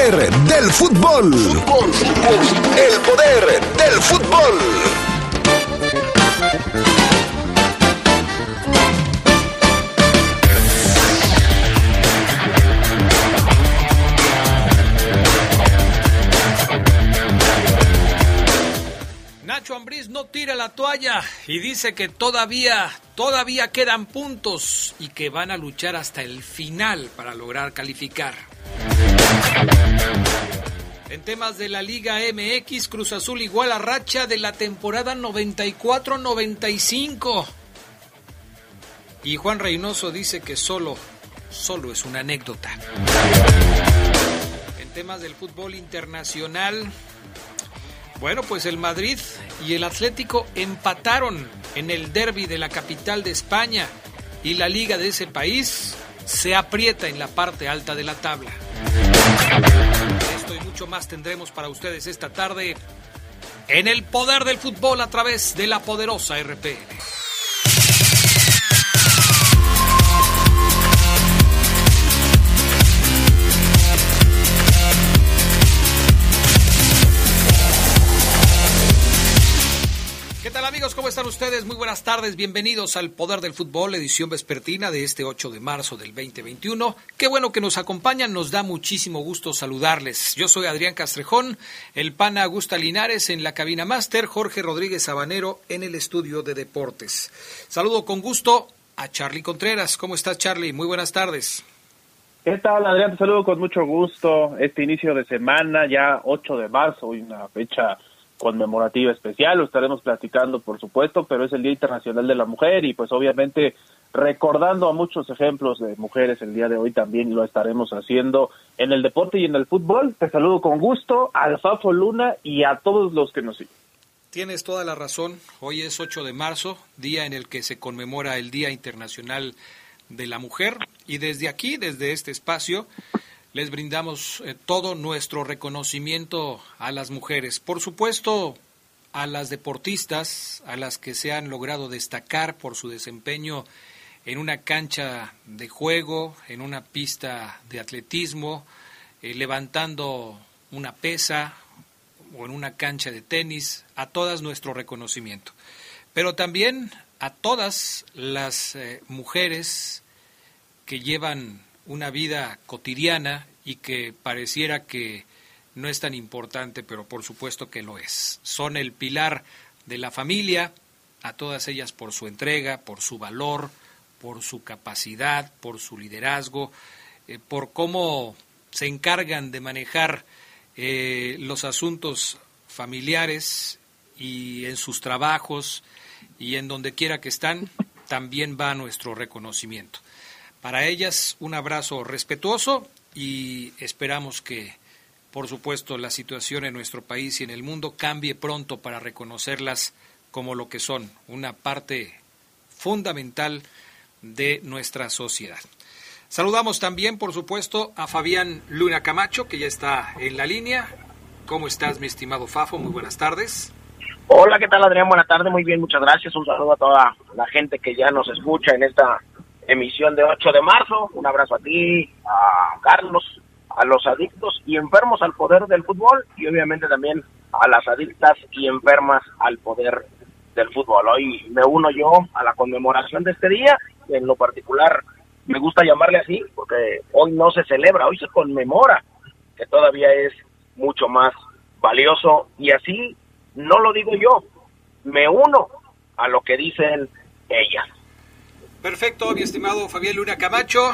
poder del fútbol. El poder del fútbol. Nacho Ambriz no tira la toalla y dice que todavía, todavía quedan puntos y que van a luchar hasta el final para lograr calificar. En temas de la Liga MX, Cruz Azul igual a racha de la temporada 94-95. Y Juan Reynoso dice que solo, solo es una anécdota. En temas del fútbol internacional, bueno, pues el Madrid y el Atlético empataron en el derby de la capital de España y la liga de ese país se aprieta en la parte alta de la tabla. Y mucho más tendremos para ustedes esta tarde en el poder del fútbol a través de la poderosa RPN. ¿Qué tal amigos? ¿Cómo están ustedes? Muy buenas tardes, bienvenidos al Poder del Fútbol, edición vespertina de este 8 de marzo del 2021. Qué bueno que nos acompañan, nos da muchísimo gusto saludarles. Yo soy Adrián Castrejón, el pana Augusta Linares en la cabina máster, Jorge Rodríguez Sabanero en el estudio de deportes. Saludo con gusto a Charlie Contreras. ¿Cómo estás Charlie? Muy buenas tardes. ¿Qué tal, Adrián? Te saludo con mucho gusto. Este inicio de semana, ya 8 de marzo, una fecha conmemorativa especial, lo estaremos platicando por supuesto, pero es el Día Internacional de la Mujer y pues obviamente recordando a muchos ejemplos de mujeres el día de hoy también lo estaremos haciendo en el deporte y en el fútbol. Te saludo con gusto al Fafo Luna y a todos los que nos siguen. Tienes toda la razón, hoy es 8 de marzo, día en el que se conmemora el Día Internacional de la Mujer y desde aquí, desde este espacio, les brindamos eh, todo nuestro reconocimiento a las mujeres. Por supuesto, a las deportistas, a las que se han logrado destacar por su desempeño en una cancha de juego, en una pista de atletismo, eh, levantando una pesa o en una cancha de tenis, a todas nuestro reconocimiento. Pero también a todas las eh, mujeres que llevan una vida cotidiana y que pareciera que no es tan importante, pero por supuesto que lo es. Son el pilar de la familia, a todas ellas por su entrega, por su valor, por su capacidad, por su liderazgo, eh, por cómo se encargan de manejar eh, los asuntos familiares y en sus trabajos y en donde quiera que están, también va nuestro reconocimiento. Para ellas un abrazo respetuoso y esperamos que, por supuesto, la situación en nuestro país y en el mundo cambie pronto para reconocerlas como lo que son, una parte fundamental de nuestra sociedad. Saludamos también, por supuesto, a Fabián Luna Camacho, que ya está en la línea. ¿Cómo estás, mi estimado Fafo? Muy buenas tardes. Hola, ¿qué tal, Adrián? Buenas tardes, muy bien, muchas gracias. Un saludo a toda la gente que ya nos escucha en esta emisión de 8 de marzo. Un abrazo a ti, a Carlos, a los adictos y enfermos al poder del fútbol y obviamente también a las adictas y enfermas al poder del fútbol. Hoy me uno yo a la conmemoración de este día, en lo particular me gusta llamarle así porque hoy no se celebra, hoy se conmemora, que todavía es mucho más valioso y así no lo digo yo, me uno a lo que dicen ellas. Perfecto, mi estimado Fabián Luna Camacho.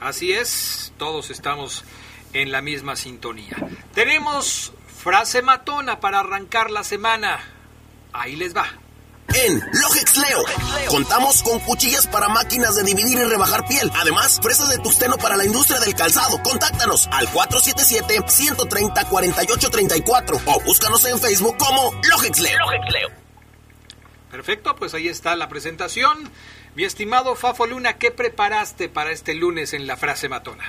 Así es, todos estamos en la misma sintonía. Tenemos frase matona para arrancar la semana. Ahí les va. En Logex Leo contamos con cuchillas para máquinas de dividir y rebajar piel. Además, fresas de tusteno para la industria del calzado. Contáctanos al 477-130-4834 o búscanos en Facebook como Logex Leo. Perfecto, pues ahí está la presentación. Mi estimado Fafo Luna, ¿qué preparaste para este lunes en la frase matona?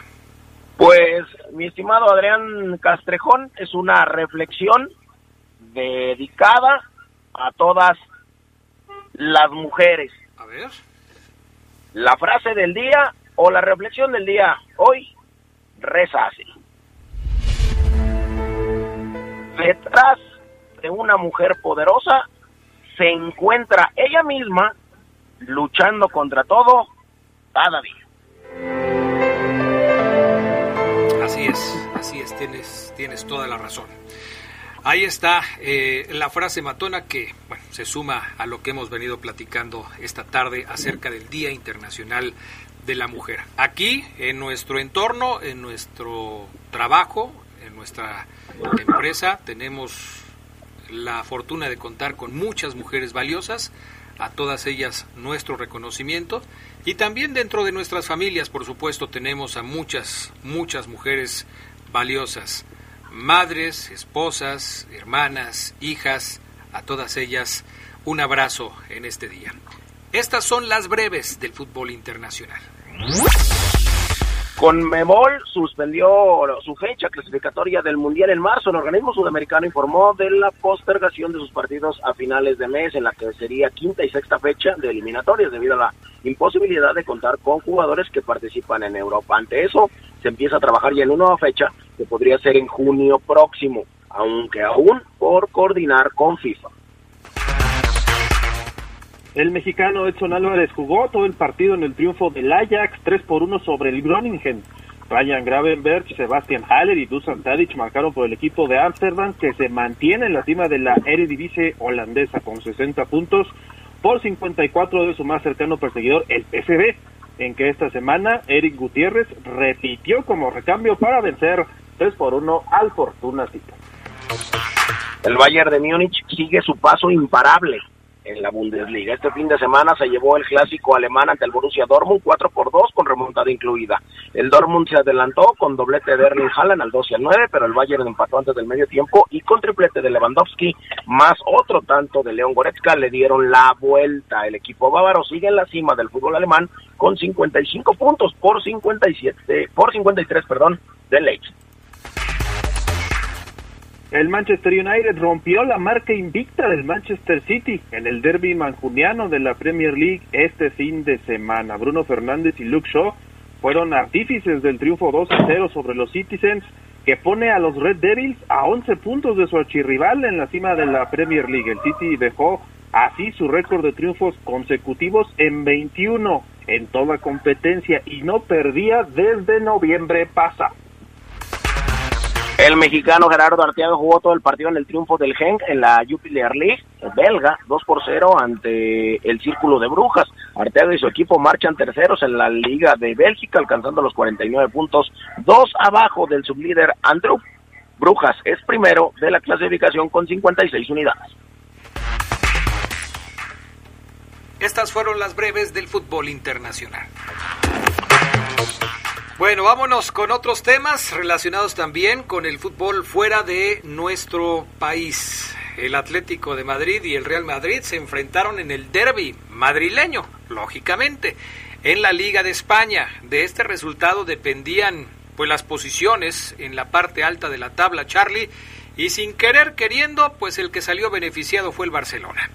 Pues, mi estimado Adrián Castrejón, es una reflexión dedicada a todas las mujeres. A ver. La frase del día o la reflexión del día hoy reza así. detrás de una mujer poderosa se encuentra ella misma luchando contra todo cada día. Así es, así es, tienes, tienes toda la razón. Ahí está eh, la frase matona que bueno, se suma a lo que hemos venido platicando esta tarde acerca del Día Internacional de la Mujer. Aquí, en nuestro entorno, en nuestro trabajo, en nuestra empresa, tenemos la fortuna de contar con muchas mujeres valiosas, a todas ellas nuestro reconocimiento y también dentro de nuestras familias, por supuesto, tenemos a muchas, muchas mujeres valiosas, madres, esposas, hermanas, hijas, a todas ellas un abrazo en este día. Estas son las breves del fútbol internacional. Conmebol suspendió su fecha clasificatoria del Mundial en marzo. El organismo sudamericano informó de la postergación de sus partidos a finales de mes, en la que sería quinta y sexta fecha de eliminatorias, debido a la imposibilidad de contar con jugadores que participan en Europa. Ante eso, se empieza a trabajar ya en una nueva fecha, que podría ser en junio próximo, aunque aún por coordinar con FIFA. El mexicano Edson Álvarez jugó todo el partido en el triunfo del Ajax 3 por 1 sobre el Groningen. Ryan Gravenberg, Sebastian Haller y Dusan Tadic marcaron por el equipo de Amsterdam que se mantiene en la cima de la Eredivisie holandesa con 60 puntos por 54 de su más cercano perseguidor, el PSV, en que esta semana Eric Gutiérrez repitió como recambio para vencer 3 por 1 al Fortuna City. El Bayern de Múnich sigue su paso imparable en la Bundesliga. Este fin de semana se llevó el clásico alemán ante el Borussia Dortmund 4 por 2 con remontada incluida. El Dortmund se adelantó con doblete de Erling Haaland al 2 y al 9, pero el Bayern empató antes del medio tiempo y con triplete de Lewandowski más otro tanto de León Goretzka le dieron la vuelta. El equipo bávaro sigue en la cima del fútbol alemán con 55 puntos por 57 por 53, perdón, de Leipzig. El Manchester United rompió la marca invicta del Manchester City en el derby manjuniano de la Premier League este fin de semana. Bruno Fernández y Luke Shaw fueron artífices del triunfo 2 a 0 sobre los Citizens, que pone a los Red Devils a 11 puntos de su archirrival en la cima de la Premier League. El City dejó así su récord de triunfos consecutivos en 21 en toda competencia y no perdía desde noviembre pasado. El mexicano Gerardo Arteaga jugó todo el partido en el triunfo del Genk en la Jupiler League belga, 2 por 0 ante el Círculo de Brujas. Arteaga y su equipo marchan terceros en la Liga de Bélgica, alcanzando los 49 puntos, dos abajo del sublíder Andrew. Brujas es primero de la clasificación con 56 unidades. Estas fueron las breves del fútbol internacional. Bueno, vámonos con otros temas relacionados también con el fútbol fuera de nuestro país. El Atlético de Madrid y el Real Madrid se enfrentaron en el derby madrileño, lógicamente, en la Liga de España. De este resultado dependían pues las posiciones en la parte alta de la tabla, Charlie, y sin querer queriendo, pues el que salió beneficiado fue el Barcelona.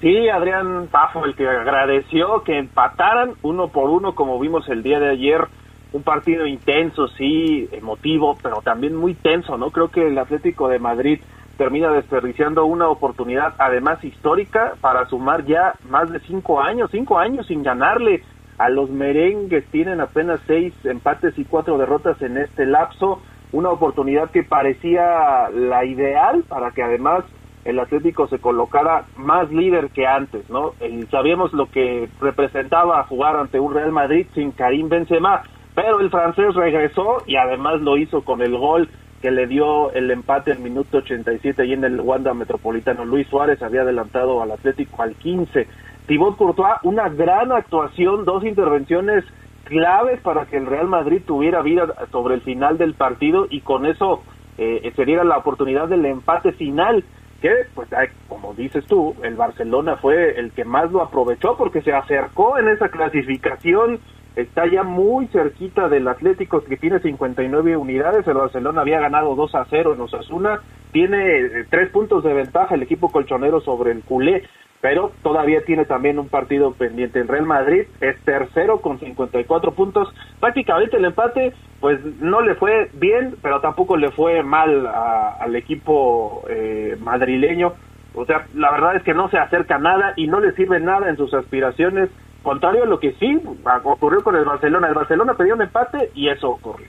Sí, Adrián Pafo, el que agradeció que empataran uno por uno, como vimos el día de ayer un partido intenso, sí, emotivo, pero también muy tenso, ¿no? Creo que el Atlético de Madrid termina desperdiciando una oportunidad, además histórica, para sumar ya más de cinco años, cinco años sin ganarle a los merengues. Tienen apenas seis empates y cuatro derrotas en este lapso. Una oportunidad que parecía la ideal para que además el Atlético se colocara más líder que antes, ¿no? sabíamos lo que representaba jugar ante un Real Madrid sin Karim Benzema pero el francés regresó y además lo hizo con el gol que le dio el empate en minuto 87 y en el Wanda Metropolitano. Luis Suárez había adelantado al Atlético al 15. Thibaut Courtois, una gran actuación, dos intervenciones claves para que el Real Madrid tuviera vida sobre el final del partido y con eso eh, se diera la oportunidad del empate final que pues como dices tú el Barcelona fue el que más lo aprovechó porque se acercó en esa clasificación está ya muy cerquita del Atlético que tiene 59 unidades, el Barcelona había ganado 2 a 0 en Osasuna, tiene eh, tres puntos de ventaja el equipo colchonero sobre el culé, pero todavía tiene también un partido pendiente. El Real Madrid es tercero con 54 puntos, prácticamente el empate pues no le fue bien, pero tampoco le fue mal al equipo eh, madrileño. O sea, la verdad es que no se acerca nada y no le sirve nada en sus aspiraciones, contrario a lo que sí ocurrió con el Barcelona. El Barcelona pidió un empate y eso ocurrió.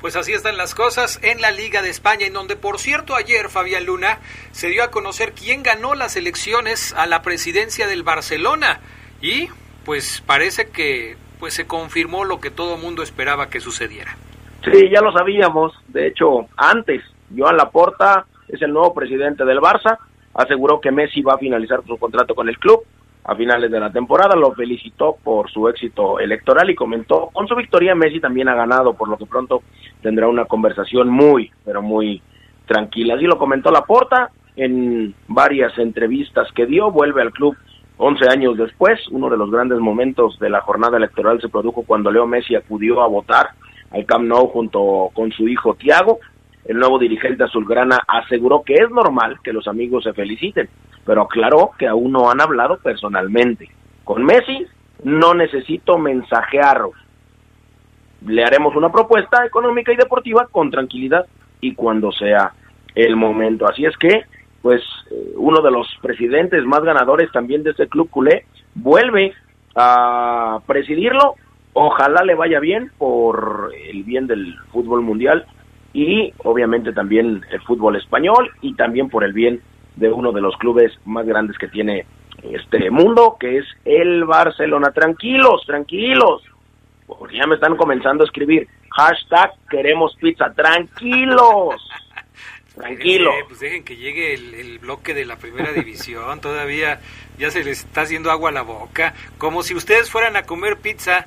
Pues así están las cosas en la Liga de España, en donde, por cierto, ayer Fabián Luna se dio a conocer quién ganó las elecciones a la presidencia del Barcelona. Y pues parece que pues se confirmó lo que todo mundo esperaba que sucediera. Sí, ya lo sabíamos. De hecho, antes, Joan Laporta es el nuevo presidente del Barça. Aseguró que Messi va a finalizar su contrato con el club a finales de la temporada. Lo felicitó por su éxito electoral y comentó, con su victoria Messi también ha ganado, por lo que pronto tendrá una conversación muy, pero muy tranquila. Así lo comentó Laporta en varias entrevistas que dio. Vuelve al club 11 años después, uno de los grandes momentos de la jornada electoral se produjo cuando Leo Messi acudió a votar al Camp Nou junto con su hijo Tiago. El nuevo dirigente azulgrana aseguró que es normal que los amigos se feliciten, pero aclaró que aún no han hablado personalmente. Con Messi no necesito mensajearlo. Le haremos una propuesta económica y deportiva con tranquilidad y cuando sea el momento. Así es que pues eh, uno de los presidentes más ganadores también de este club culé vuelve a presidirlo. Ojalá le vaya bien por el bien del fútbol mundial y obviamente también el fútbol español y también por el bien de uno de los clubes más grandes que tiene este mundo, que es el Barcelona. Tranquilos, tranquilos, porque ya me están comenzando a escribir hashtag queremos pizza. Tranquilos. Tranquilo. pues dejen que llegue el, bloque de la primera división. Todavía ya se les está haciendo agua a la boca. Como si ustedes fueran a comer pizza.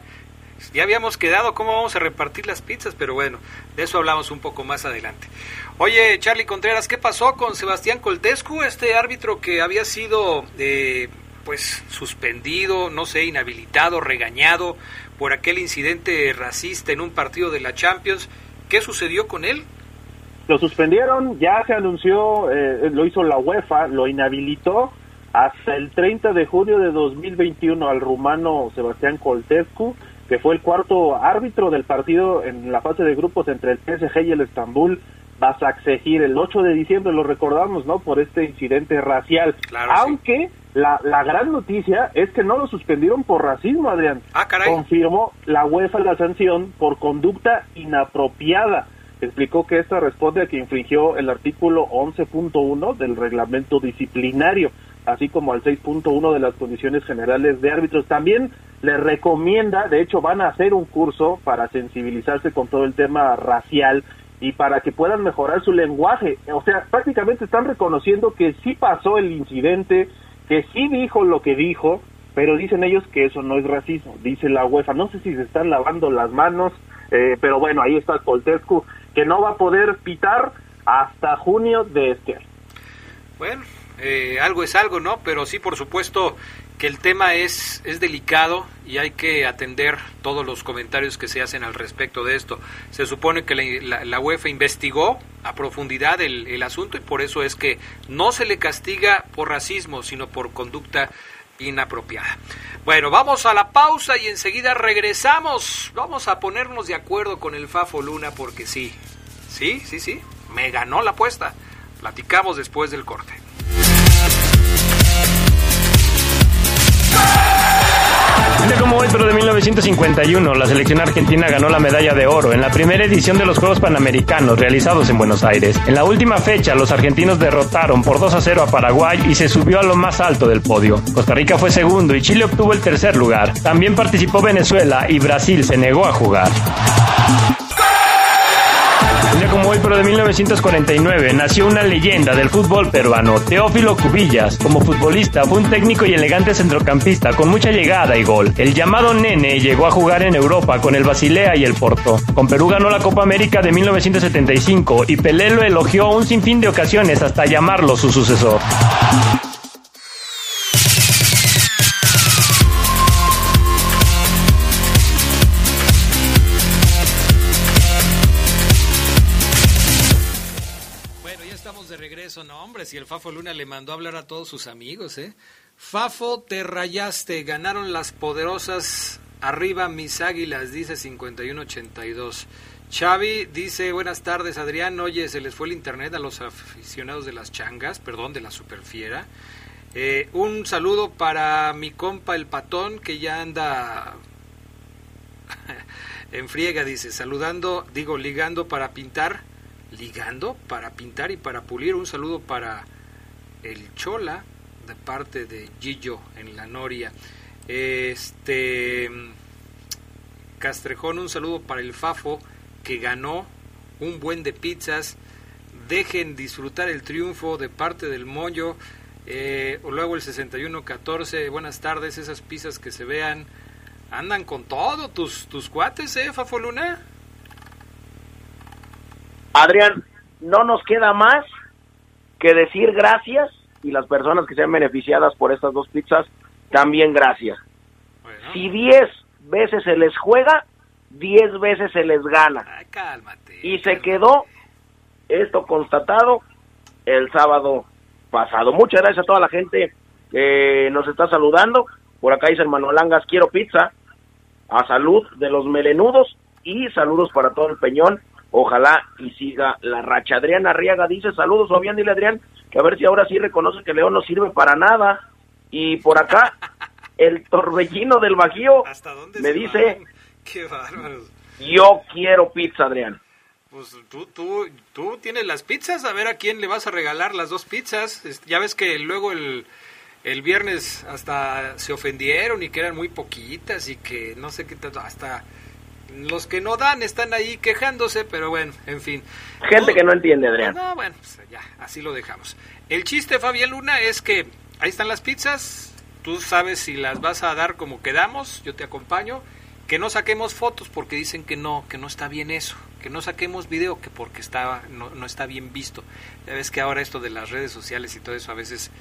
Ya habíamos quedado cómo vamos a repartir las pizzas, pero bueno, de eso hablamos un poco más adelante. Oye, Charlie Contreras, ¿qué pasó con Sebastián Coltescu, este árbitro que había sido eh, pues suspendido, no sé, inhabilitado, regañado por aquel incidente racista en un partido de la Champions? ¿Qué sucedió con él? Lo suspendieron, ya se anunció, eh, lo hizo la UEFA, lo inhabilitó hasta el 30 de junio de 2021 al rumano Sebastián Coltescu, que fue el cuarto árbitro del partido en la fase de grupos entre el PSG y el Estambul Basaksehir el 8 de diciembre, lo recordamos, ¿no? Por este incidente racial. Aunque la, la gran noticia es que no lo suspendieron por racismo, Adrián. Ah, Confirmó la UEFA la sanción por conducta inapropiada explicó que esta responde a que infringió el artículo 11.1 del reglamento disciplinario, así como al 6.1 de las condiciones generales de árbitros. También le recomienda, de hecho van a hacer un curso para sensibilizarse con todo el tema racial y para que puedan mejorar su lenguaje. O sea, prácticamente están reconociendo que sí pasó el incidente, que sí dijo lo que dijo, pero dicen ellos que eso no es racismo, dice la UEFA. No sé si se están lavando las manos, eh, pero bueno, ahí está Coltescu que no va a poder pitar hasta junio de este año. Bueno, eh, algo es algo, ¿no? Pero sí, por supuesto que el tema es, es delicado y hay que atender todos los comentarios que se hacen al respecto de esto. Se supone que la, la, UEFA investigó a profundidad el, el asunto y por eso es que no se le castiga por racismo, sino por conducta inapropiada. Bueno, vamos a la pausa y enseguida regresamos. Vamos a ponernos de acuerdo con el Fafo Luna porque sí, sí, sí, sí, me ganó la apuesta. Platicamos después del corte. Como hoy, pero de 1951, la selección argentina ganó la medalla de oro en la primera edición de los Juegos Panamericanos realizados en Buenos Aires. En la última fecha, los argentinos derrotaron por 2 a 0 a Paraguay y se subió a lo más alto del podio. Costa Rica fue segundo y Chile obtuvo el tercer lugar. También participó Venezuela y Brasil se negó a jugar de 1949, nació una leyenda del fútbol peruano, Teófilo Cubillas. Como futbolista, fue un técnico y elegante centrocampista con mucha llegada y gol. El llamado Nene llegó a jugar en Europa con el Basilea y el Porto. Con Perú ganó la Copa América de 1975 y Pelé lo elogió un sinfín de ocasiones hasta llamarlo su sucesor. Si el Fafo Luna le mandó a hablar a todos sus amigos, ¿eh? Fafo, te rayaste, ganaron las poderosas Arriba mis águilas, dice 5182. Xavi dice, buenas tardes Adrián, oye, se les fue el internet a los aficionados de las changas, perdón, de la superfiera. Eh, un saludo para mi compa el patón que ya anda en friega, dice, saludando, digo, ligando para pintar, ligando para pintar y para pulir. Un saludo para el Chola de parte de Gillo en la Noria. Este Castrejón, un saludo para el Fafo que ganó un buen de pizzas. Dejen disfrutar el triunfo de parte del Moño. Eh, luego el 61-14. Buenas tardes, esas pizzas que se vean. Andan con todo tus, tus cuates, ¿eh, Fafo Luna? Adrián, no nos queda más que decir gracias y las personas que sean beneficiadas por estas dos pizzas, también gracias. Si 10 veces se les juega, 10 veces se les gana. cálmate. Y se quedó esto constatado el sábado pasado. Muchas gracias a toda la gente que nos está saludando. Por acá dice el Manuel Angas, quiero pizza. A salud de los melenudos y saludos para todo el Peñón. Ojalá y siga la racha. Adrián Arriaga dice saludos, Fabián, dile Adrián, que a ver si ahora sí reconoce que León no sirve para nada. Y por acá, el torbellino del Bajío me dice, Qué bárbaro. yo quiero pizza, Adrián. Pues tú, tú, tú tienes las pizzas, a ver a quién le vas a regalar las dos pizzas. Ya ves que luego el, el viernes hasta se ofendieron y que eran muy poquitas y que no sé qué tanto, hasta los que no dan están ahí quejándose, pero bueno, en fin. Gente que no entiende, Adrián. No, bueno, pues ya, así lo dejamos. El chiste, Fabián Luna, es que ahí están las pizzas, tú sabes si las vas a dar como quedamos, yo te acompaño. Que no saquemos fotos porque dicen que no, que no está bien eso. Que no saquemos video que porque está, no, no está bien visto. Ya ves que ahora esto de las redes sociales y todo eso a veces,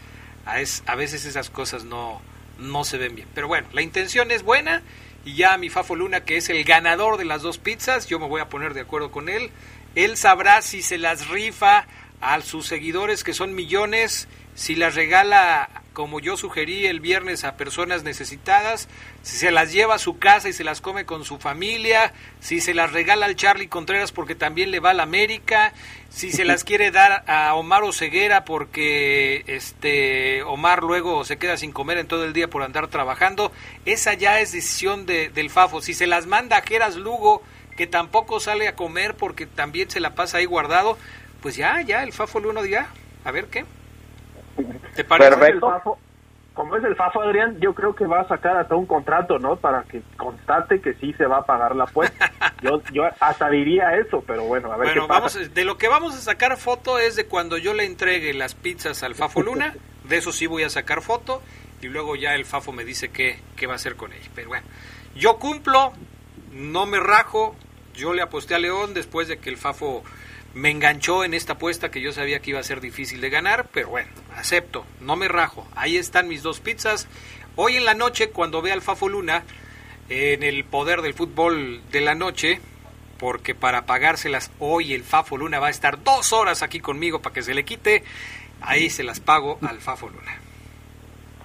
a, es, a veces esas cosas no, no se ven bien. Pero bueno, la intención es buena y ya mi Fafo Luna, que es el ganador de las dos pizzas, yo me voy a poner de acuerdo con él. Él sabrá si se las rifa a sus seguidores, que son millones, si las regala como yo sugerí el viernes a personas necesitadas, si se las lleva a su casa y se las come con su familia, si se las regala al Charlie Contreras porque también le va a la América, si se las quiere dar a Omar Oseguera porque este Omar luego se queda sin comer en todo el día por andar trabajando, esa ya es decisión de, del Fafo. Si se las manda a Geras Lugo, que tampoco sale a comer porque también se la pasa ahí guardado, pues ya, ya, el Fafo Luno ya, a ver qué. ¿Te parece? Perfecto. como es el FAFO, Adrián, yo creo que va a sacar hasta un contrato, ¿no? Para que constate que sí se va a pagar la apuesta. yo, yo hasta diría eso, pero bueno, a ver Bueno, qué pasa. vamos, de lo que vamos a sacar foto es de cuando yo le entregue las pizzas al Fafo Luna, de eso sí voy a sacar foto, y luego ya el Fafo me dice qué, qué va a hacer con ella. Pero bueno, yo cumplo, no me rajo, yo le aposté a León después de que el Fafo me enganchó en esta apuesta que yo sabía que iba a ser difícil de ganar, pero bueno, acepto, no me rajo. Ahí están mis dos pizzas. Hoy en la noche, cuando vea al Fafo Luna, en el poder del fútbol de la noche, porque para pagárselas hoy el Fafo Luna va a estar dos horas aquí conmigo para que se le quite, ahí se las pago al Fafo Luna.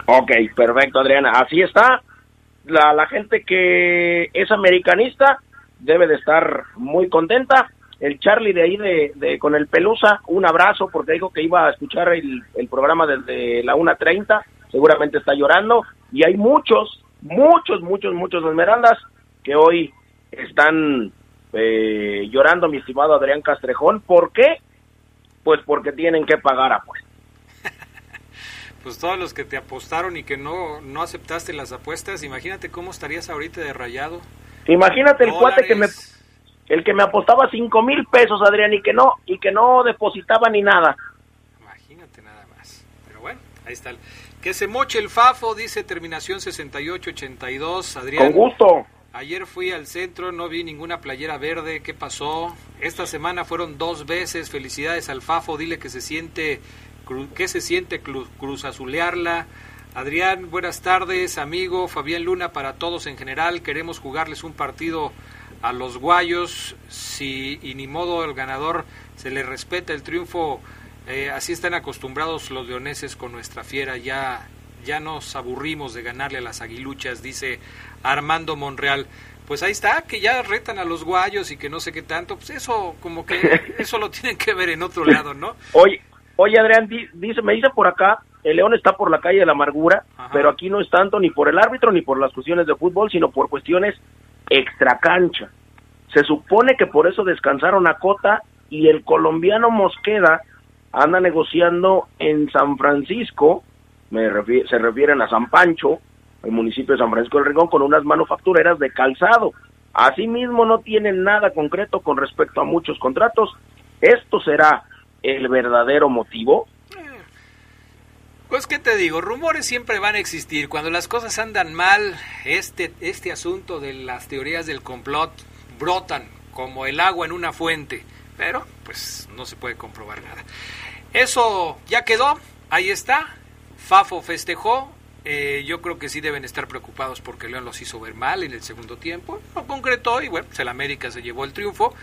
Ok, perfecto, Adriana. Así está. La, la gente que es americanista debe de estar muy contenta. El Charlie de ahí de, de con el Pelusa, un abrazo porque dijo que iba a escuchar el, el programa desde la 1.30, seguramente está llorando. Y hay muchos, muchos, muchos, muchos Esmeraldas que hoy están eh, llorando, mi estimado Adrián Castrejón. ¿Por qué? Pues porque tienen que pagar apuestas. Pues todos los que te apostaron y que no, no aceptaste las apuestas, imagínate cómo estarías ahorita de rayado. Imagínate el cuate que me. El que me apostaba cinco mil pesos, Adrián, y que no y que no depositaba ni nada. Imagínate nada más. Pero bueno, ahí está. el- Que se moche el Fafo, dice terminación 6882. Adrián, Con gusto. ayer fui al centro, no vi ninguna playera verde. ¿Qué pasó? Esta semana fueron dos veces. Felicidades al Fafo. Dile que se siente, que se siente cru- cruzazulearla. Adrián, buenas tardes, amigo. Fabián Luna, para todos en general. Queremos jugarles un partido a los guayos. Si y ni modo el ganador se le respeta el triunfo. eh, así están acostumbrados los leoneses con nuestra fiera. Ya, ya nos aburrimos de ganarle a las aguiluchas, dice Armando Monreal. Pues ahí está, que ya retan a los guayos y que no sé qué tanto, pues eso como que eso lo tienen que ver en otro lado, ¿no? Oye, oye Adrián, dice, me dice por acá, el León está por la calle de la amargura, pero aquí no es tanto ni por el árbitro ni por las cuestiones de fútbol, sino por cuestiones extracancha. Se supone que por eso descansaron a Cota y el colombiano Mosqueda anda negociando en San Francisco, me se refieren a San Pancho, el municipio de San Francisco del Rincón, con unas manufactureras de calzado. Asimismo, no tienen nada concreto con respecto a muchos contratos. ¿Esto será el verdadero motivo? Pues qué te digo, rumores siempre van a existir. Cuando las cosas andan mal, este, este asunto de las teorías del complot brotan como el agua en una fuente, pero pues no se puede comprobar nada. Eso ya quedó, ahí está. Fafo festejó. Eh, yo creo que sí deben estar preocupados porque León los hizo ver mal en el segundo tiempo. No concretó y bueno, pues el América se llevó el triunfo.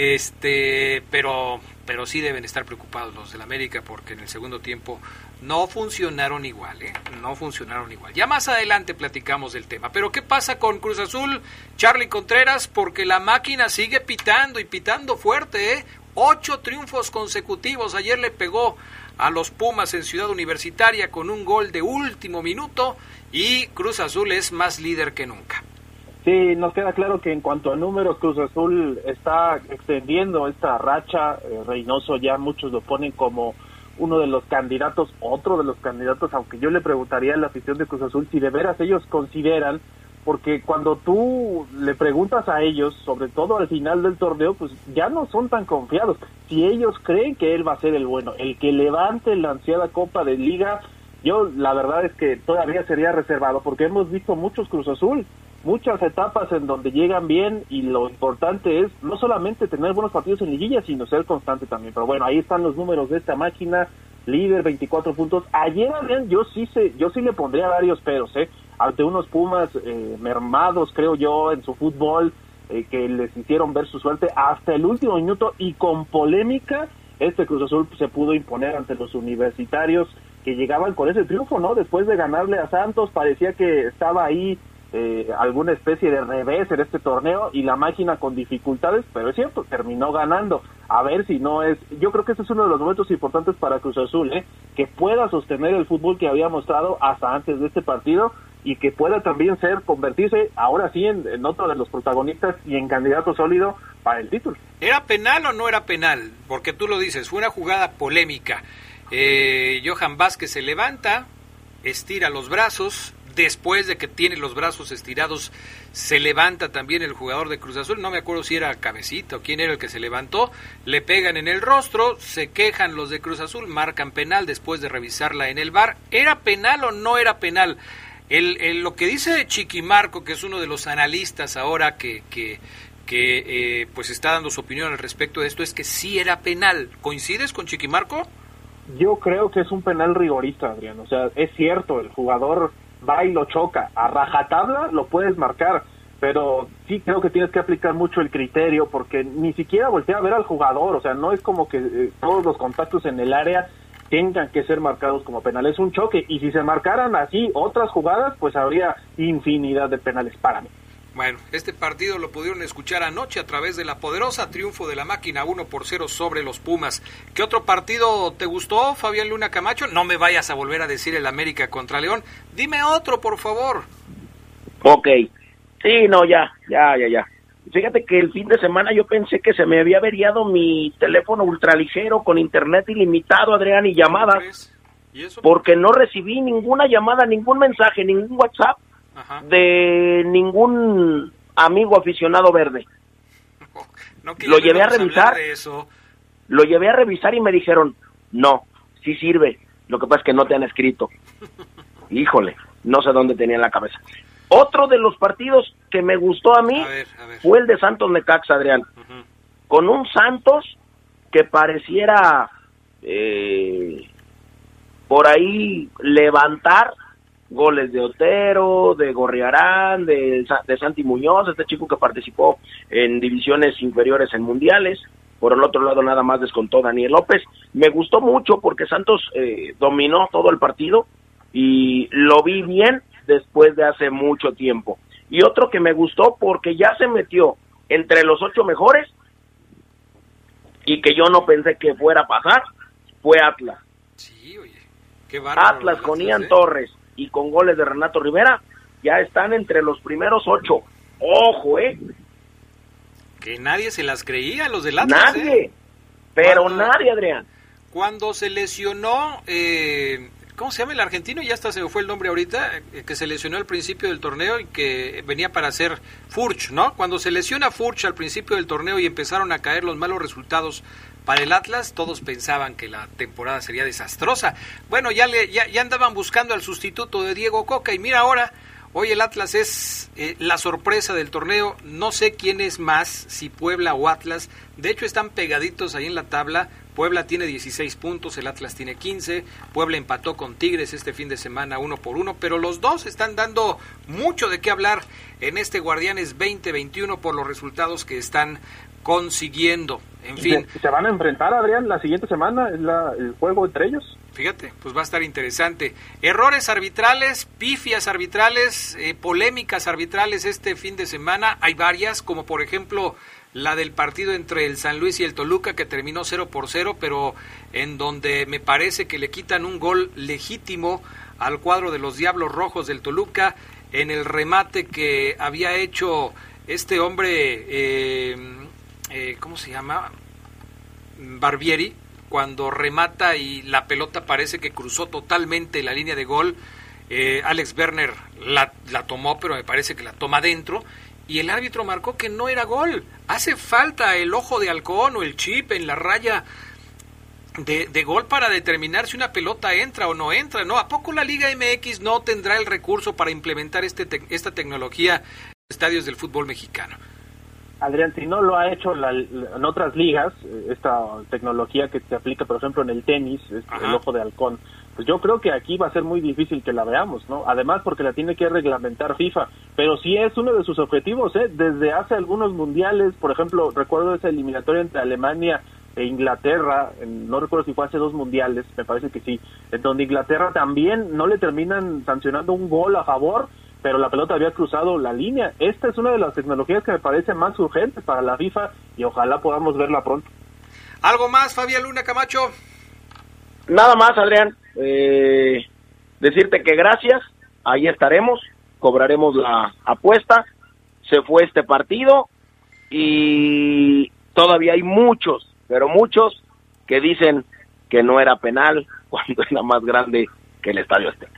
Este, pero, pero sí deben estar preocupados los del América porque en el segundo tiempo no funcionaron igual, ¿eh? No funcionaron igual. Ya más adelante platicamos del tema. Pero ¿qué pasa con Cruz Azul, Charlie Contreras? Porque la máquina sigue pitando y pitando fuerte, ¿eh? Ocho triunfos consecutivos. Ayer le pegó a los Pumas en Ciudad Universitaria con un gol de último minuto y Cruz Azul es más líder que nunca. Sí, nos queda claro que en cuanto a números, Cruz Azul está extendiendo esta racha. Eh, Reynoso ya muchos lo ponen como uno de los candidatos, otro de los candidatos, aunque yo le preguntaría a la afición de Cruz Azul si de veras ellos consideran, porque cuando tú le preguntas a ellos, sobre todo al final del torneo, pues ya no son tan confiados. Si ellos creen que él va a ser el bueno, el que levante la ansiada Copa de Liga, yo la verdad es que todavía sería reservado, porque hemos visto muchos Cruz Azul muchas etapas en donde llegan bien y lo importante es no solamente tener buenos partidos en liguilla, sino ser constante también. Pero bueno, ahí están los números de esta máquina, líder 24 puntos. Ayer yo sí se, yo sí le pondría varios peros, ¿eh? Ante unos Pumas eh, mermados, creo yo, en su fútbol, eh, que les hicieron ver su suerte hasta el último minuto y con polémica, este Cruz Azul se pudo imponer ante los universitarios que llegaban con ese triunfo, ¿no? Después de ganarle a Santos, parecía que estaba ahí eh, alguna especie de revés en este torneo y la máquina con dificultades, pero es cierto, terminó ganando. A ver si no es, yo creo que ese es uno de los momentos importantes para Cruz Azul, ¿eh? que pueda sostener el fútbol que había mostrado hasta antes de este partido y que pueda también ser, convertirse ahora sí en, otro de los protagonistas y en candidato sólido para el título. ¿Era penal o no era penal? Porque tú lo dices, fue una jugada polémica. Eh, Johan Vázquez se levanta, estira los brazos, después de que tiene los brazos estirados, se levanta también el jugador de Cruz Azul, no me acuerdo si era Cabecita o quién era el que se levantó, le pegan en el rostro, se quejan los de Cruz Azul, marcan penal después de revisarla en el bar. ¿Era penal o no era penal? El, lo que dice Chiquimarco, que es uno de los analistas ahora que, que, que eh, pues está dando su opinión al respecto de esto, es que sí era penal. ¿Coincides con Chiquimarco? Yo creo que es un penal rigorista, Adrián. O sea, es cierto, el jugador va y lo choca. A rajatabla lo puedes marcar, pero sí creo que tienes que aplicar mucho el criterio porque ni siquiera voltea a ver al jugador, o sea, no es como que eh, todos los contactos en el área tengan que ser marcados como penales, es un choque y si se marcaran así otras jugadas, pues habría infinidad de penales para mí. Bueno, este partido lo pudieron escuchar anoche a través de la poderosa triunfo de la máquina 1 por 0 sobre los Pumas. ¿Qué otro partido te gustó, Fabián Luna Camacho? No me vayas a volver a decir el América contra León. Dime otro, por favor. Ok. Sí, no, ya, ya, ya, ya. Fíjate que el fin de semana yo pensé que se me había averiado mi teléfono ultraligero con internet ilimitado, Adrián, y llamadas. ¿Y eso? Porque no recibí ninguna llamada, ningún mensaje, ningún WhatsApp de ningún amigo aficionado verde. lo llevé a revisar. Eso. Lo llevé a revisar y me dijeron, no, sí sirve. Lo que pasa es que no te han escrito. Híjole, no sé dónde tenía en la cabeza. Otro de los partidos que me gustó a mí fue el de Santos Necaxa, Adrián. Con un Santos que pareciera eh, por ahí levantar goles de Otero, de Gorriarán, de, de Santi Muñoz, este chico que participó en divisiones inferiores en mundiales. Por el otro lado, nada más descontó Daniel López. Me gustó mucho porque Santos eh, dominó todo el partido y lo vi bien después de hace mucho tiempo. Y otro que me gustó porque ya se metió entre los ocho mejores y que yo no pensé que fuera a pasar, fue Atlas. Sí, oye, qué bárbaro, Atlas con Ian ¿eh? Torres y con goles de Renato Rivera ya están entre los primeros ocho. Ojo, ¿eh? Que nadie se las creía, los del Atlas. ¿eh? Nadie. Pero Cuando- nadie, Adrián. Cuando se lesionó, eh, ¿cómo se llama el argentino? Ya hasta se me fue el nombre ahorita, eh, que se lesionó al principio del torneo y que venía para hacer Furch, ¿no? Cuando se lesiona Furch al principio del torneo y empezaron a caer los malos resultados para el Atlas, todos pensaban que la temporada sería desastrosa. Bueno, ya, le, ya, ya andaban buscando al sustituto de Diego Coca y mira ahora, hoy el Atlas es eh, la sorpresa del torneo. No sé quién es más, si Puebla o Atlas. De hecho, están pegaditos ahí en la tabla. Puebla tiene 16 puntos, el Atlas tiene 15. Puebla empató con Tigres este fin de semana uno por uno, pero los dos están dando mucho de qué hablar en este Guardianes 2021 por los resultados que están consiguiendo. En fin, ¿Se, van a enfrentar, Adrián, la siguiente semana? ¿Es la- el juego entre ellos? Fíjate, pues va a estar interesante. Errores arbitrales, pifias arbitrales, eh, polémicas arbitrales este fin de semana. Hay varias, como por ejemplo la del partido entre el San Luis y el Toluca, que terminó 0 por 0, pero en donde me parece que le quitan un gol legítimo al cuadro de los Diablos Rojos del Toluca en el remate que había hecho este hombre, eh, eh, ¿cómo se llama? Barbieri cuando remata y la pelota parece que cruzó totalmente la línea de gol. Eh, Alex Werner la, la tomó, pero me parece que la toma dentro. Y el árbitro marcó que no era gol. Hace falta el ojo de halcón o el chip en la raya de, gol para determinar si una pelota entra o no entra. ¿no? ¿A poco la Liga MX no tendrá el recurso para implementar este esta tecnología en estadios del fútbol mexicano? Adrián, si no lo ha hecho la- la- en otras ligas, esta tecnología que se aplica, por ejemplo, en el tenis, es Ajá. el ojo de halcón, pues yo creo que aquí va a ser muy difícil que la veamos, ¿no? Además, porque la tiene que reglamentar FIFA, pero sí es uno de sus objetivos, ¿eh? Desde hace algunos mundiales, por ejemplo, recuerdo esa eliminatoria entre Alemania e Inglaterra, en- no recuerdo si fue hace dos mundiales, me parece que sí, en donde Inglaterra también no le terminan sancionando un gol a favor, pero la pelota había cruzado la línea. Esta es una de las tecnologías que me parece más urgente para la FIFA y ojalá podamos verla pronto. ¿Algo más, Fabián Luna Camacho? Nada más, Adrián. Eh, decirte que gracias. Ahí estaremos. Cobraremos la apuesta. Se fue este partido. Y todavía hay muchos, pero muchos que dicen que no era penal cuando era más grande que el Estadio Azteca.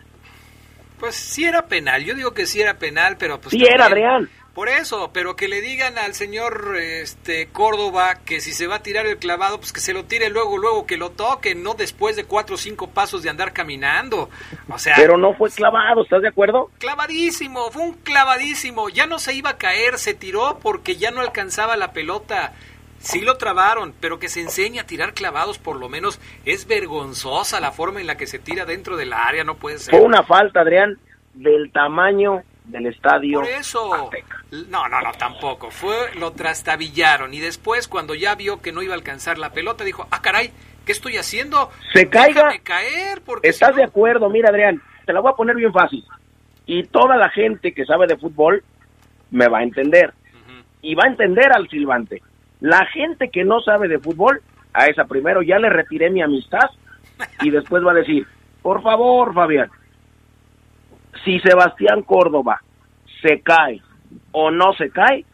Pues sí era penal, yo digo que sí era penal, pero pues Sí era, Adrián. Por eso, pero que le digan al señor este Córdoba que si se va a tirar el clavado, pues que se lo tire luego, luego que lo toque, no después de cuatro o cinco pasos de andar caminando. O sea, Pero no fue clavado, ¿estás de acuerdo? clavadísimo, fue un clavadísimo. Ya no se iba a caer, se tiró porque ya no alcanzaba la pelota. Sí lo trabaron, pero que se enseñe a tirar clavados por lo menos es vergonzosa la forma en la que se tira dentro del área, no puede ser. Fue una falta, Adrián, del tamaño del Estadio Por eso. Azteca. No, no, no, tampoco. Fue, lo trastabillaron. Y después, cuando ya vio que no iba a alcanzar la pelota, dijo, ah, caray, ¿qué estoy haciendo? Se caiga. Caer, porque ¿Estás si de acuerdo? Mira, Adrián, te la voy a poner bien fácil. Y toda la gente que sabe de fútbol me va a entender. Y va a entender al silbante. La gente que no sabe de fútbol, a esa primero ya le retiré mi amistad y después va a decir, por favor, Fabián, si Sebastián Córdoba se cae o no se cae,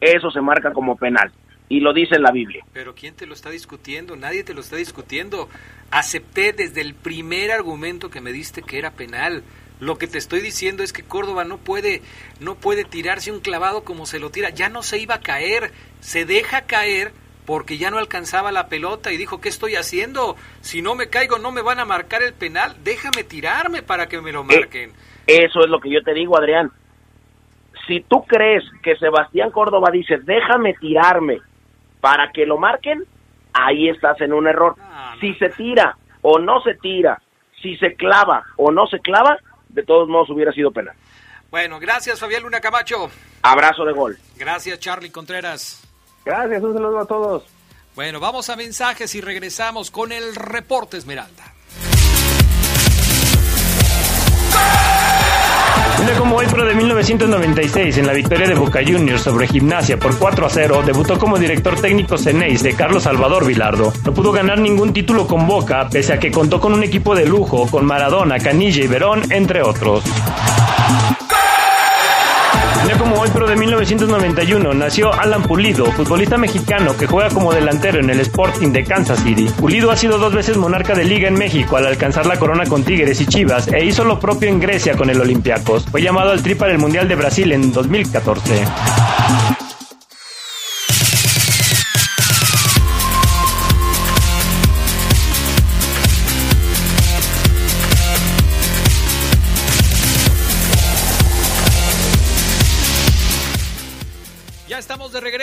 eso se marca como penal. Y lo dice en la Biblia. Pero ¿quién te lo está discutiendo? Nadie te lo está discutiendo. Acepté desde el primer argumento que me diste que era penal. Lo que te estoy diciendo es que Córdoba no puede, no puede tirarse un clavado como se lo tira. Ya no se iba a caer, se deja caer porque ya no alcanzaba la pelota y dijo, ¿qué estoy haciendo? Si no me caigo no me van a marcar el penal, déjame tirarme para que me lo marquen. Eso es lo que yo te digo, Adrián. Si tú crees que Sebastián Córdoba dice, déjame tirarme para que lo marquen, ahí estás en un error. No, no. Si se tira o no se tira, si se clava o no se clava, de todos modos hubiera sido penal. Bueno, gracias Fabián Luna Camacho. Abrazo de gol. Gracias Charlie Contreras. Gracias, un saludo a todos. Bueno, vamos a mensajes y regresamos con el reporte Esmeralda. Un día como hoy, pero de 1996, en la victoria de Boca Juniors sobre Gimnasia por 4 a 0, debutó como director técnico Ceneis de Carlos Salvador Vilardo. No pudo ganar ningún título con Boca, pese a que contó con un equipo de lujo, con Maradona, Canilla y Verón, entre otros. Como hoy, pero de 1991, nació Alan Pulido, futbolista mexicano que juega como delantero en el Sporting de Kansas City. Pulido ha sido dos veces monarca de liga en México al alcanzar la corona con Tigres y Chivas e hizo lo propio en Grecia con el Olympiacos. Fue llamado al tri para el Mundial de Brasil en 2014.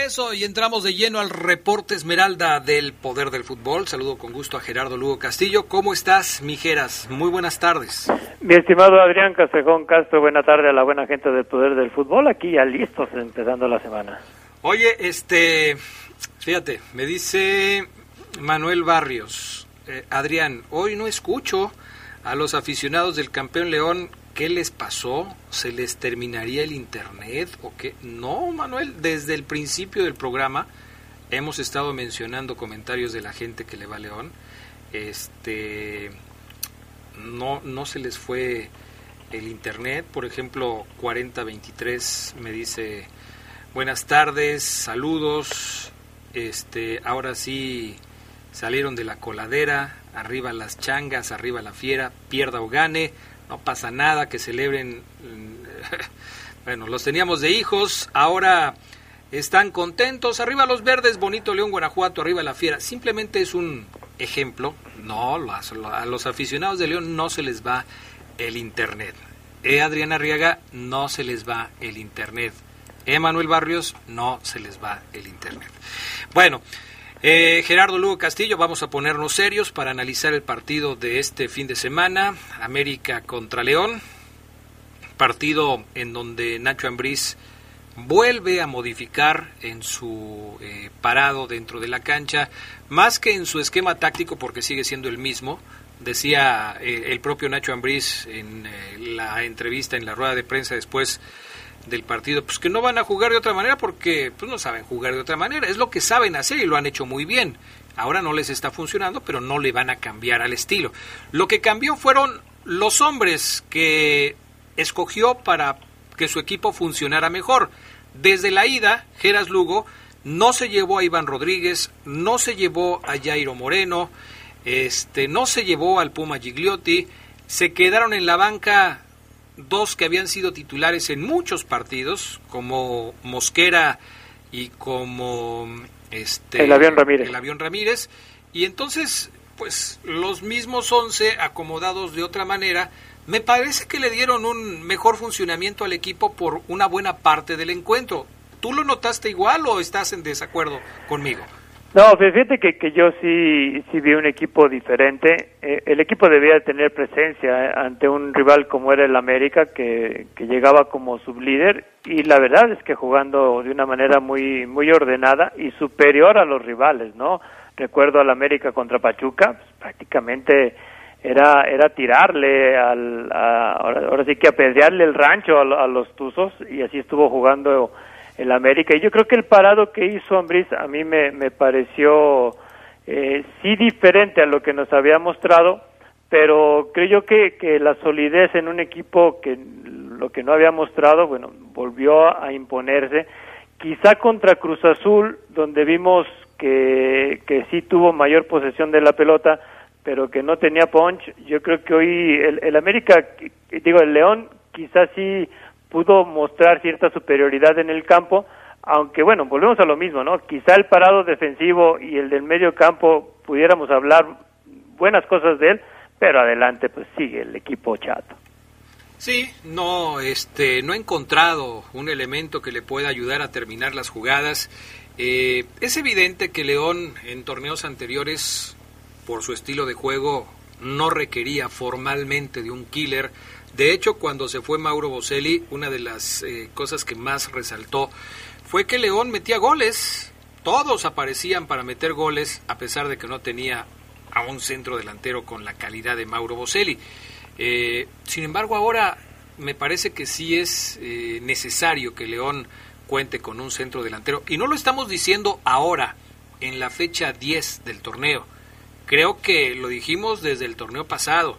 Regreso y entramos de lleno al reporte Esmeralda del Poder del Fútbol. Saludo con gusto a Gerardo Lugo Castillo. ¿Cómo estás, Mijeras? Muy buenas tardes. Mi estimado Adrián Castejón Castro, buena tarde a la buena gente del Poder del Fútbol. Aquí ya listos empezando la semana. Oye, este, fíjate, me dice Manuel Barrios, eh, Adrián, hoy no escucho a los aficionados del campeón León ¿Qué les pasó? ¿Se les terminaría el internet o qué? No, Manuel, desde el principio del programa hemos estado mencionando comentarios de la gente que le va a León. Este no no se les fue el internet, por ejemplo, 4023 me dice buenas tardes, saludos. Este, ahora sí salieron de la coladera, arriba las changas, arriba la fiera, pierda o gane no pasa nada, que celebren, bueno, los teníamos de hijos, ahora están contentos, arriba los verdes, bonito León, Guanajuato, arriba la fiera, simplemente es un ejemplo, no, a los aficionados de León no se les va el internet, e Adriana Arriaga no se les va el internet, e Manuel Barrios no se les va el internet. Bueno, eh, Gerardo Lugo Castillo, vamos a ponernos serios para analizar el partido de este fin de semana, América contra León, partido en donde Nacho Ambriz vuelve a modificar en su eh, parado dentro de la cancha, más que en su esquema táctico porque sigue siendo el mismo. Decía eh, el propio Nacho Ambriz en la entrevista, en la rueda de prensa después del partido, pues que no van a jugar de otra manera porque pues no saben jugar de otra manera, es lo que saben hacer y lo han hecho muy bien. Ahora no les está funcionando, pero no le van a cambiar al estilo. Lo que cambió fueron los hombres que escogió para que su equipo funcionara mejor. Desde la ida, Geras Lugo no se llevó a Iván Rodríguez, no se llevó a Jairo Moreno, este, no se llevó al Puma Gigliotti, se quedaron en la banca dos que habían sido titulares en muchos partidos, como Mosquera y como este el avión Ramírez. El avión Ramírez. Y entonces, pues los mismos once acomodados de otra manera, me parece que le dieron un mejor funcionamiento al equipo por una buena parte del encuentro. ¿Tú lo notaste igual o estás en desacuerdo conmigo? No, fíjate que, que yo sí, sí vi un equipo diferente. Eh, el equipo debía tener presencia eh, ante un rival como era el América, que, que llegaba como sublíder, y la verdad es que jugando de una manera muy, muy ordenada y superior a los rivales, ¿no? Recuerdo al América contra Pachuca, pues, prácticamente era, era tirarle al, ahora, ahora, sí que apedrearle el rancho a, a los Tuzos, y así estuvo jugando el América. Y yo creo que el parado que hizo Ambriz a mí me, me pareció eh, sí diferente a lo que nos había mostrado, pero creo yo que, que la solidez en un equipo que lo que no había mostrado, bueno, volvió a imponerse. Quizá contra Cruz Azul, donde vimos que, que sí tuvo mayor posesión de la pelota, pero que no tenía punch, yo creo que hoy el, el América, digo, el León quizás sí pudo mostrar cierta superioridad en el campo, aunque bueno, volvemos a lo mismo, ¿no? Quizá el parado defensivo y el del medio campo pudiéramos hablar buenas cosas de él, pero adelante pues sigue el equipo chato. Sí, no, este, no he encontrado un elemento que le pueda ayudar a terminar las jugadas. Eh, es evidente que León en torneos anteriores, por su estilo de juego, no requería formalmente de un killer de hecho, cuando se fue Mauro Boselli, una de las eh, cosas que más resaltó fue que León metía goles. Todos aparecían para meter goles, a pesar de que no tenía a un centro delantero con la calidad de Mauro Boselli. Eh, sin embargo, ahora me parece que sí es eh, necesario que León cuente con un centro delantero. Y no lo estamos diciendo ahora, en la fecha 10 del torneo. Creo que lo dijimos desde el torneo pasado.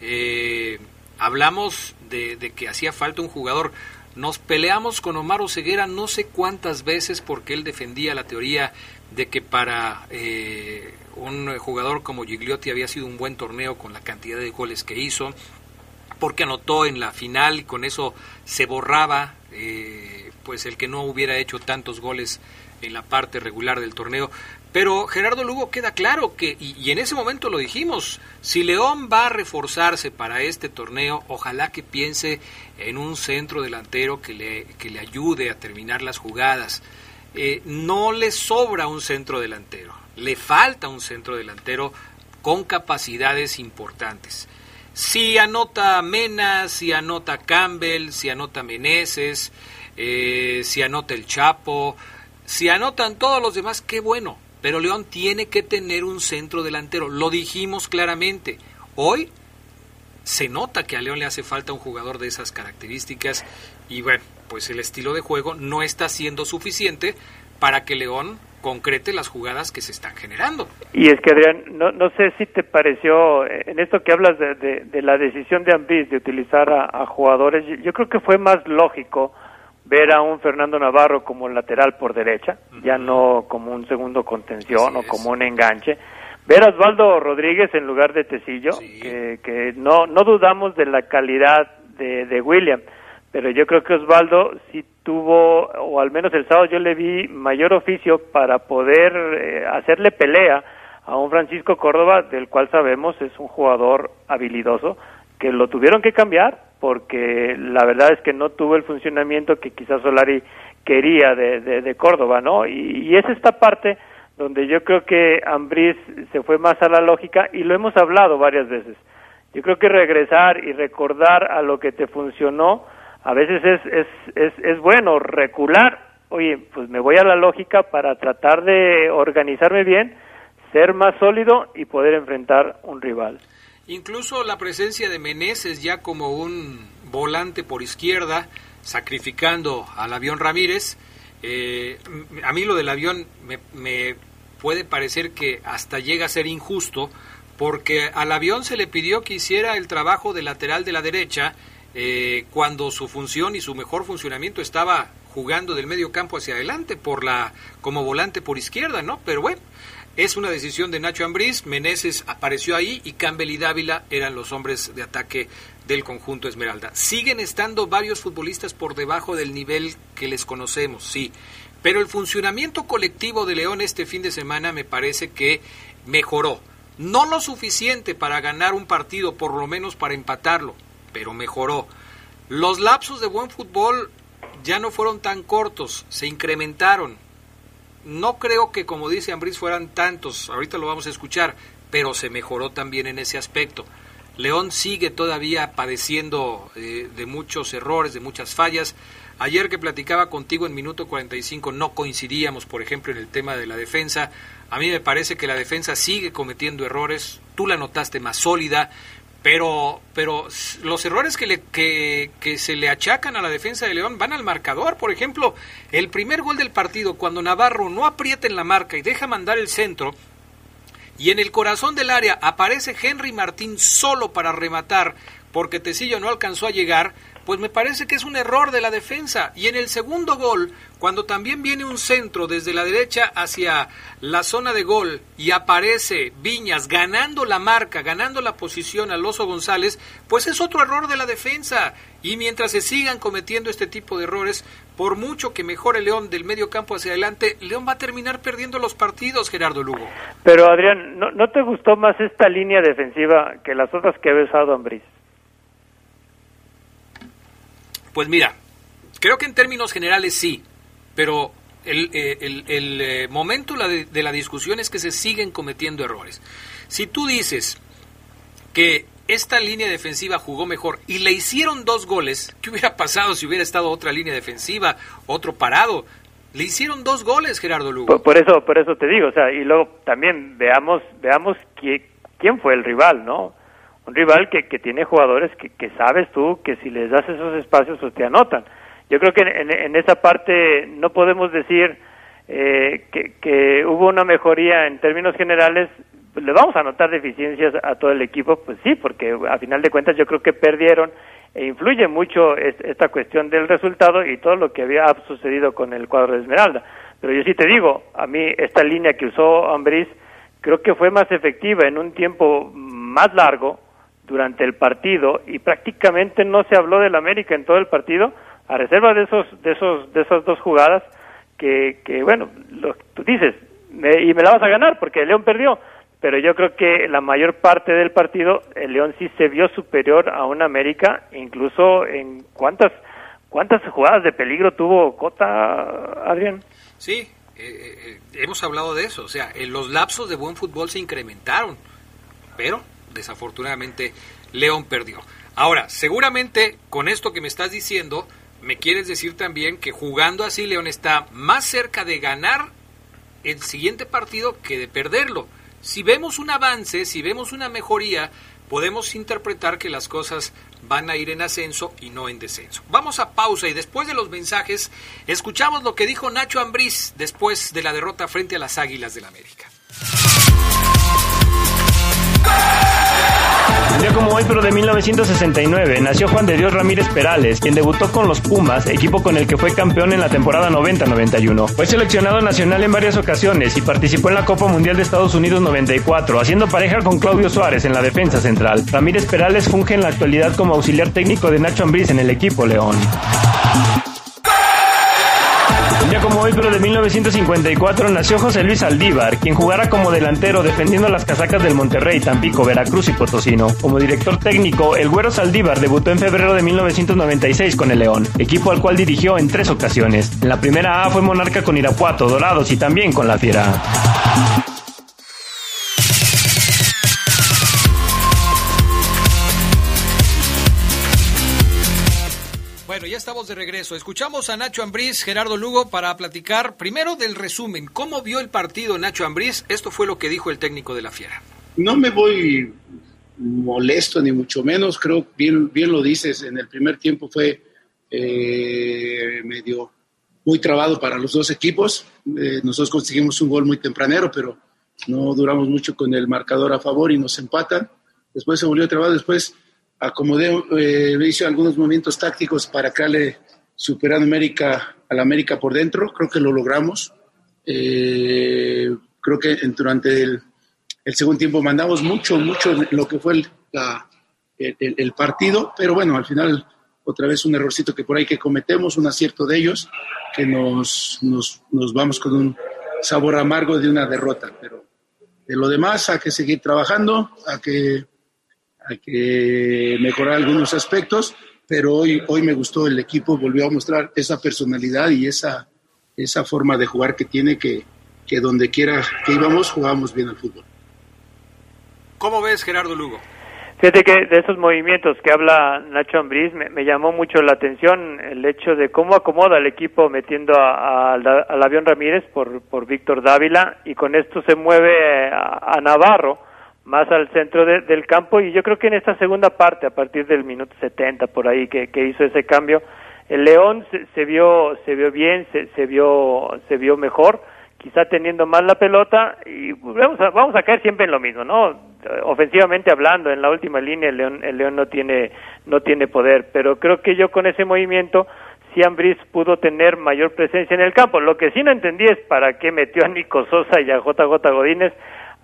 Eh, hablamos de, de, que hacía falta un jugador. Nos peleamos con Omar Oseguera no sé cuántas veces porque él defendía la teoría de que para eh, un jugador como Gigliotti había sido un buen torneo con la cantidad de goles que hizo, porque anotó en la final y con eso se borraba eh, pues el que no hubiera hecho tantos goles en la parte regular del torneo. Pero Gerardo Lugo queda claro que, y, en ese momento lo dijimos, si León va a reforzarse para este torneo, ojalá que piense en un centro delantero que le, que le ayude a terminar las jugadas. Eh, no le sobra un centro delantero, le falta un centro delantero con capacidades importantes. Si anota Mena, si anota Campbell, si anota Meneses, eh, si anota el Chapo, si anotan todos los demás, qué bueno. Pero León tiene que tener un centro delantero. Lo dijimos claramente. Hoy se nota que a León le hace falta un jugador de esas características y bueno, pues el estilo de juego no está siendo suficiente para que León concrete las jugadas que se están generando. Y es que Adrián, no, no sé si te pareció, en esto que hablas de, de, de la decisión de Ambis de utilizar a jugadores, yo creo que fue más lógico ver a un Fernando Navarro como lateral por derecha, uh -huh. ya no como un segundo contención Así o como un enganche. Ver a Osvaldo Rodríguez en lugar de Tecillo, sí. que, que no, no dudamos de la calidad de, de William, pero yo creo que Osvaldo sí tuvo, o al menos el sábado yo le vi mayor oficio para poder eh, hacerle pelea a un Francisco Córdoba, del cual sabemos es un jugador habilidoso, que lo tuvieron que cambiar porque la verdad es que no tuvo el funcionamiento que quizás Solari quería de, de, Córdoba, ¿no? Y, y, es esta parte donde yo creo que Ambriz se fue más a la lógica y lo hemos hablado varias veces. Yo creo que regresar y recordar a lo que te funcionó a veces es, es, es, es bueno, recular, oye, pues me voy a la lógica para tratar de organizarme bien, ser más sólido y poder enfrentar un rival. Incluso la presencia de Meneses ya como un volante por izquierda, sacrificando al avión Ramírez. Eh, a mí lo del avión me, me, puede parecer que hasta llega a ser injusto, porque al avión se le pidió que hiciera el trabajo de lateral de la derecha eh, cuando su función y su mejor funcionamiento estaba jugando del medio campo hacia adelante por la como volante por izquierda, ¿no? Pero bueno, es una decisión de Nacho Ambriz, Meneses apareció ahí y Campbell y Dávila eran los hombres de ataque del conjunto Esmeralda. Siguen estando varios futbolistas por debajo del nivel que les conocemos, sí, pero el funcionamiento colectivo de León este fin de semana me parece que mejoró. No lo suficiente para ganar un partido, por lo menos para empatarlo, pero mejoró. Los lapsos de buen fútbol ya no fueron tan cortos, se incrementaron no creo que, como dice Ambris, fueran tantos, ahorita lo vamos a escuchar, pero se mejoró también en ese aspecto. León sigue todavía padeciendo eh, de muchos errores, de muchas fallas. Ayer que platicaba contigo en minuto 45 no coincidíamos, por ejemplo, en el tema de la defensa. A mí me parece que la defensa sigue cometiendo errores. Tú la notaste más sólida, pero, pero los errores que, le, que, que, se le achacan a la defensa de León van al marcador. Por ejemplo, el primer gol del partido, cuando Navarro no aprieta en la marca y deja mandar el centro, y en el corazón del área aparece Henry Martín solo para rematar, porque Tecillo no alcanzó a llegar, pues me parece que es un error de la defensa. Y en el segundo gol, cuando también viene un centro desde la derecha hacia la zona de gol y aparece Viñas ganando la marca, ganando la posición al Oso González, pues es otro error de la defensa. Y mientras se sigan cometiendo este tipo de errores, por mucho que mejore León del medio campo hacia adelante, León va a terminar perdiendo los partidos, Gerardo Lugo. Pero Adrián, ¿no, te gustó más esta línea defensiva que las otras que ha besado Ambris? Pues mira, creo que en términos generales sí, pero el, el, el, el momento de, la discusión es que se siguen cometiendo errores. Si tú dices que esta línea defensiva jugó mejor y le hicieron dos goles, ¿qué hubiera pasado si hubiera estado otra línea defensiva, otro parado? Le hicieron dos goles, Gerardo Lugo. Por, por eso, por eso te digo, o sea, y luego también veamos, veamos quién, quién fue el rival, ¿no? Un rival que, que tiene jugadores que, que sabes tú que si les das esos espacios pues te anotan. Yo creo que en, en esa parte no podemos decir eh, que, que hubo una mejoría en términos generales, le vamos a notar deficiencias a todo el equipo, pues sí, porque a final de cuentas yo creo que perdieron e influye mucho esta cuestión del resultado y todo lo que había sucedido con el cuadro de Esmeralda. Pero yo sí te digo, a mí esta línea que usó Ambris creo que fue más efectiva en un tiempo más largo durante el partido y prácticamente no se habló del América en todo el partido a reserva de esos de esos de esas dos jugadas que, que bueno, lo, tú dices, y me la vas a ganar porque el León perdió, pero yo creo que la mayor parte del partido el León sí se vio superior a un América, incluso en cuántas cuántas jugadas de peligro tuvo Cota, Adrián. Sí, eh, eh, hemos hablado de eso, o sea, los lapsos de buen fútbol se incrementaron, pero desafortunadamente León perdió. Ahora, seguramente con esto que me estás diciendo, me quieres decir también que jugando así León está más cerca de ganar el siguiente partido que de perderlo. Si vemos un avance, si vemos una mejoría, podemos interpretar que las cosas van a ir en ascenso y no en descenso. Vamos a pausa y después de los mensajes escuchamos lo que dijo Nacho Ambriz después de la derrota frente a las Águilas del la América. Como hoy, pero de 1969, nació Juan de Dios Ramírez Perales, quien debutó con los Pumas, equipo con el que fue campeón en la temporada 90-91. Fue seleccionado nacional en varias ocasiones y participó en la Copa Mundial de Estados Unidos 94, haciendo pareja con Claudio Suárez en la defensa central. Ramírez Perales funge en la actualidad como auxiliar técnico de Nacho Ambriz en el equipo León. Hoy, pero de 1954, nació José Luis Aldívar, quien jugará como delantero defendiendo las casacas del Monterrey, Tampico, Veracruz y Potosino. Como director técnico, el Güero Saldívar debutó en febrero de 1996 con el León, equipo al cual dirigió en tres ocasiones. En la primera A fue monarca con Irapuato, Dorados y también con la Fiera. Ya estamos de regreso. Escuchamos a Nacho Ambriz, Gerardo Lugo, para platicar primero del resumen. ¿Cómo vio el partido Nacho Ambriz? Esto fue lo que dijo el técnico de la Fiera. No me voy molesto ni mucho menos. Creo bien, bien lo dices. En el primer tiempo fue eh, medio muy trabado para los dos equipos. Eh, nosotros conseguimos un gol muy tempranero, pero no duramos mucho con el marcador a favor y nos empatan. Después se volvió trabado. Después acomodé, eh, hice algunos movimientos tácticos para crearle superar América a la América por dentro, creo que lo logramos. Eh, creo que durante el, segundo tiempo mandamos mucho, mucho lo que fue el, el, partido, pero bueno, al final otra vez un errorcito que por ahí que cometemos, un acierto de ellos, que nos, nos, nos vamos con un sabor amargo de una derrota, pero de lo demás hay que seguir trabajando, a que hay que mejorar algunos aspectos, pero hoy, hoy me gustó el equipo, volvió a mostrar esa personalidad y esa, esa forma de jugar que tiene que, que donde quiera que íbamos jugábamos bien al fútbol. ¿Cómo ves Gerardo Lugo? Fíjate que de esos movimientos que habla Nacho Ambriz me, llamó mucho la atención el hecho de cómo acomoda el equipo metiendo al avión Ramírez por, por Víctor Dávila y con esto se mueve a Navarro más al centro del campo y yo creo que en esta segunda parte, a partir del minuto 70 por ahí que, hizo ese cambio, el León se, vio se vio bien, se, se vio se vio mejor, quizá teniendo más la pelota y vamos a, vamos a caer siempre en lo mismo, ¿no? Ofensivamente hablando, en la última línea el León el León no tiene no tiene poder, pero creo que yo con ese movimiento si Ambris pudo tener mayor presencia en el campo. Lo que sí no entendí es para qué metió a Nico Sosa y a JJ Godínez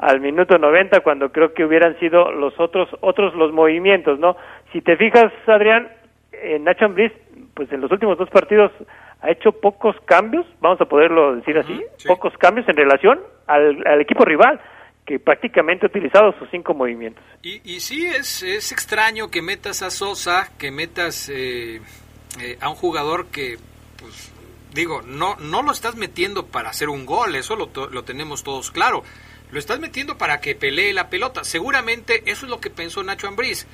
al minuto 90 cuando creo que hubieran sido los otros otros los movimientos, ¿no? Si te fijas, Adrián, en Nacho Ambriz, pues en los últimos dos partidos ha hecho pocos cambios, vamos a poderlo decir así, pocos cambios en relación al, equipo rival que prácticamente ha utilizado sus cinco movimientos. Y, y sí, es, es extraño que metas a Sosa, que metas eh, eh, a un jugador que, pues, digo, no, no lo estás metiendo para hacer un gol, eso lo, lo tenemos todos claro lo estás metiendo para que pelee la pelota. Seguramente eso es lo que pensó Nacho Ambriz.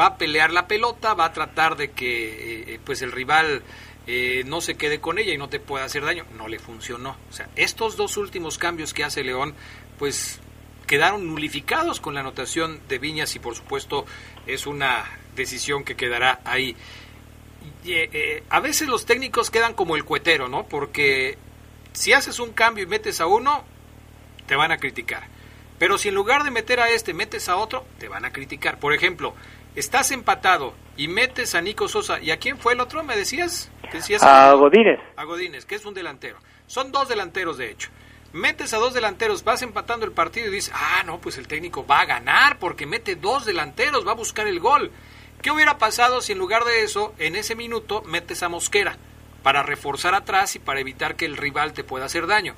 Va a pelear la pelota, va a tratar de que eh, pues el rival eh, no se quede con ella y no te pueda hacer daño. No le funcionó. O sea, estos dos últimos cambios que hace León, pues quedaron nulificados con la anotación de Viñas y por supuesto es una decisión que quedará ahí. Eh, eh, a veces los técnicos quedan como el cuetero, ¿no? Porque si haces un cambio y metes a uno, te van a criticar. Pero si en lugar de meter a este metes a otro, te van a criticar. Por ejemplo, estás empatado y metes a Nico Sosa. ¿Y a quién fue el otro? ¿Me decías? decías a Godínez. A Godínez, que es un delantero. Son dos delanteros, de hecho. Metes a dos delanteros, vas empatando el partido y dices, ah, no, pues el técnico va a ganar porque mete dos delanteros, va a buscar el gol. ¿Qué hubiera pasado si en lugar de eso, en ese minuto, metes a Mosquera para reforzar atrás y para evitar que el rival te pueda hacer daño?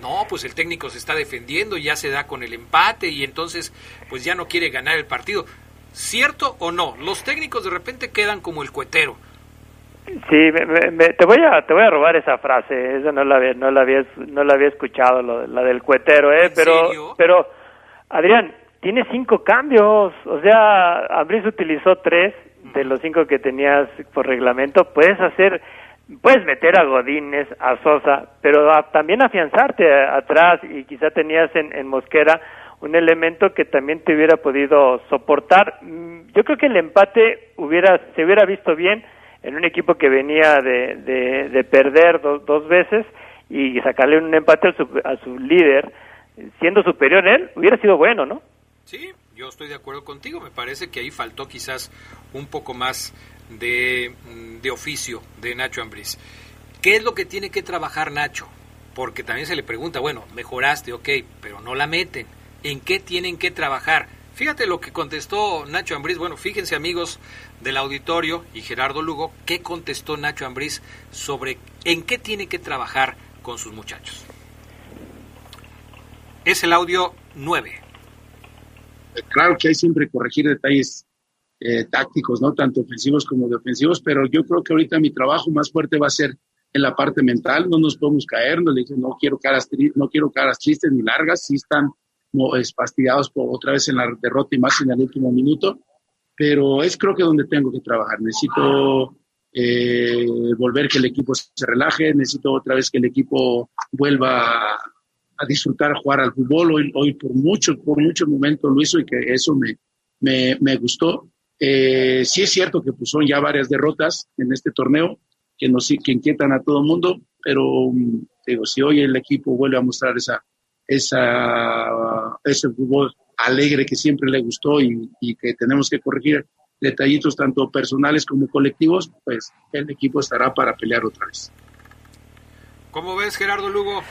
No, pues el técnico se está defendiendo, ya se da con el empate y entonces pues ya no quiere ganar el partido. ¿Cierto o no? Los técnicos de repente quedan como el cuetero. Sí, te voy a te voy a robar esa frase, esa no la había no la había no la había escuchado la del cuetero, eh, pero pero Adrián, tiene cinco cambios, o sea, Ambris utilizó tres de los cinco que tenías por reglamento, puedes hacer puedes meter a Godínez, a Sosa, pero también afianzarte atrás y quizá tenías en, en Mosquera un elemento que también te hubiera podido soportar. Mm, yo creo que el empate hubiera, se hubiera visto bien en un equipo que venía de, de, perder dos veces y sacarle un empate a su, a su líder, siendo superior él, hubiera sido bueno, ¿no? Sí, yo estoy de acuerdo contigo. Me parece que ahí faltó quizás un poco más de, mm, de oficio de Nacho Ambriz. ¿Qué es lo que tiene que trabajar Nacho? Porque también se le pregunta, bueno, mejoraste, ok, pero no la meten en qué tienen que trabajar. Fíjate lo que contestó Nacho Ambriz. Bueno, fíjense amigos del auditorio y Gerardo Lugo, qué contestó Nacho Ambriz sobre en qué tiene que trabajar con sus muchachos. Es el audio 9. Claro que hay siempre corregir detalles eh, tácticos, ¿no? Tanto ofensivos como defensivos, pero yo creo que ahorita mi trabajo más fuerte va a ser en la parte mental, no nos podemos caer, no le dije, no quiero caras, no quiero caras tristes ni largas, si están fastidiados por otra vez en la derrota y más en el último minuto, pero es creo que donde tengo que trabajar. Necesito eh, volver que el equipo se relaje, necesito otra vez que el equipo vuelva a, disfrutar, jugar al fútbol. Hoy, hoy por mucho, por muchos momentos lo hizo y que eso me, me, me gustó. Eh, sí es cierto que pues, son ya varias derrotas en este torneo que, nos, que inquietan a todo el mundo, pero mm, digo, si hoy el equipo vuelve a mostrar esa, esa, ese fútbol alegre que siempre le gustó y, que tenemos que corregir detallitos tanto personales como colectivos, pues el equipo estará para pelear otra vez. ¿Cómo ves, Gerardo Lugo?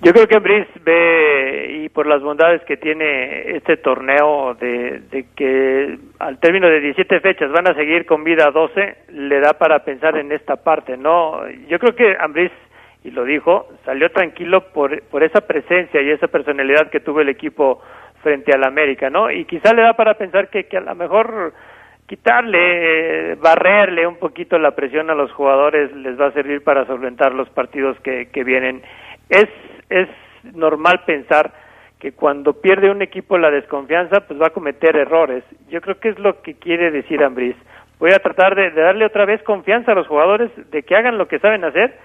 Yo creo que Brice ve, y por las bondades que tiene este torneo, de, de, que al término de 17 fechas van a seguir con vida 12, le da para pensar en esta parte, ¿no? Yo creo que Ambris y lo dijo, salió tranquilo por, por esa presencia y esa personalidad que tuvo el equipo frente al América, ¿no? Y quizá le da para pensar que, que a lo mejor quitarle, barrerle un poquito la presión a los jugadores les va a servir para solventar los partidos que, que vienen. Es, es normal pensar que cuando pierde un equipo la desconfianza, pues va a cometer errores. Yo creo que es lo que quiere decir Ambriz. Voy a tratar de darle otra vez confianza a los jugadores de que hagan lo que saben hacer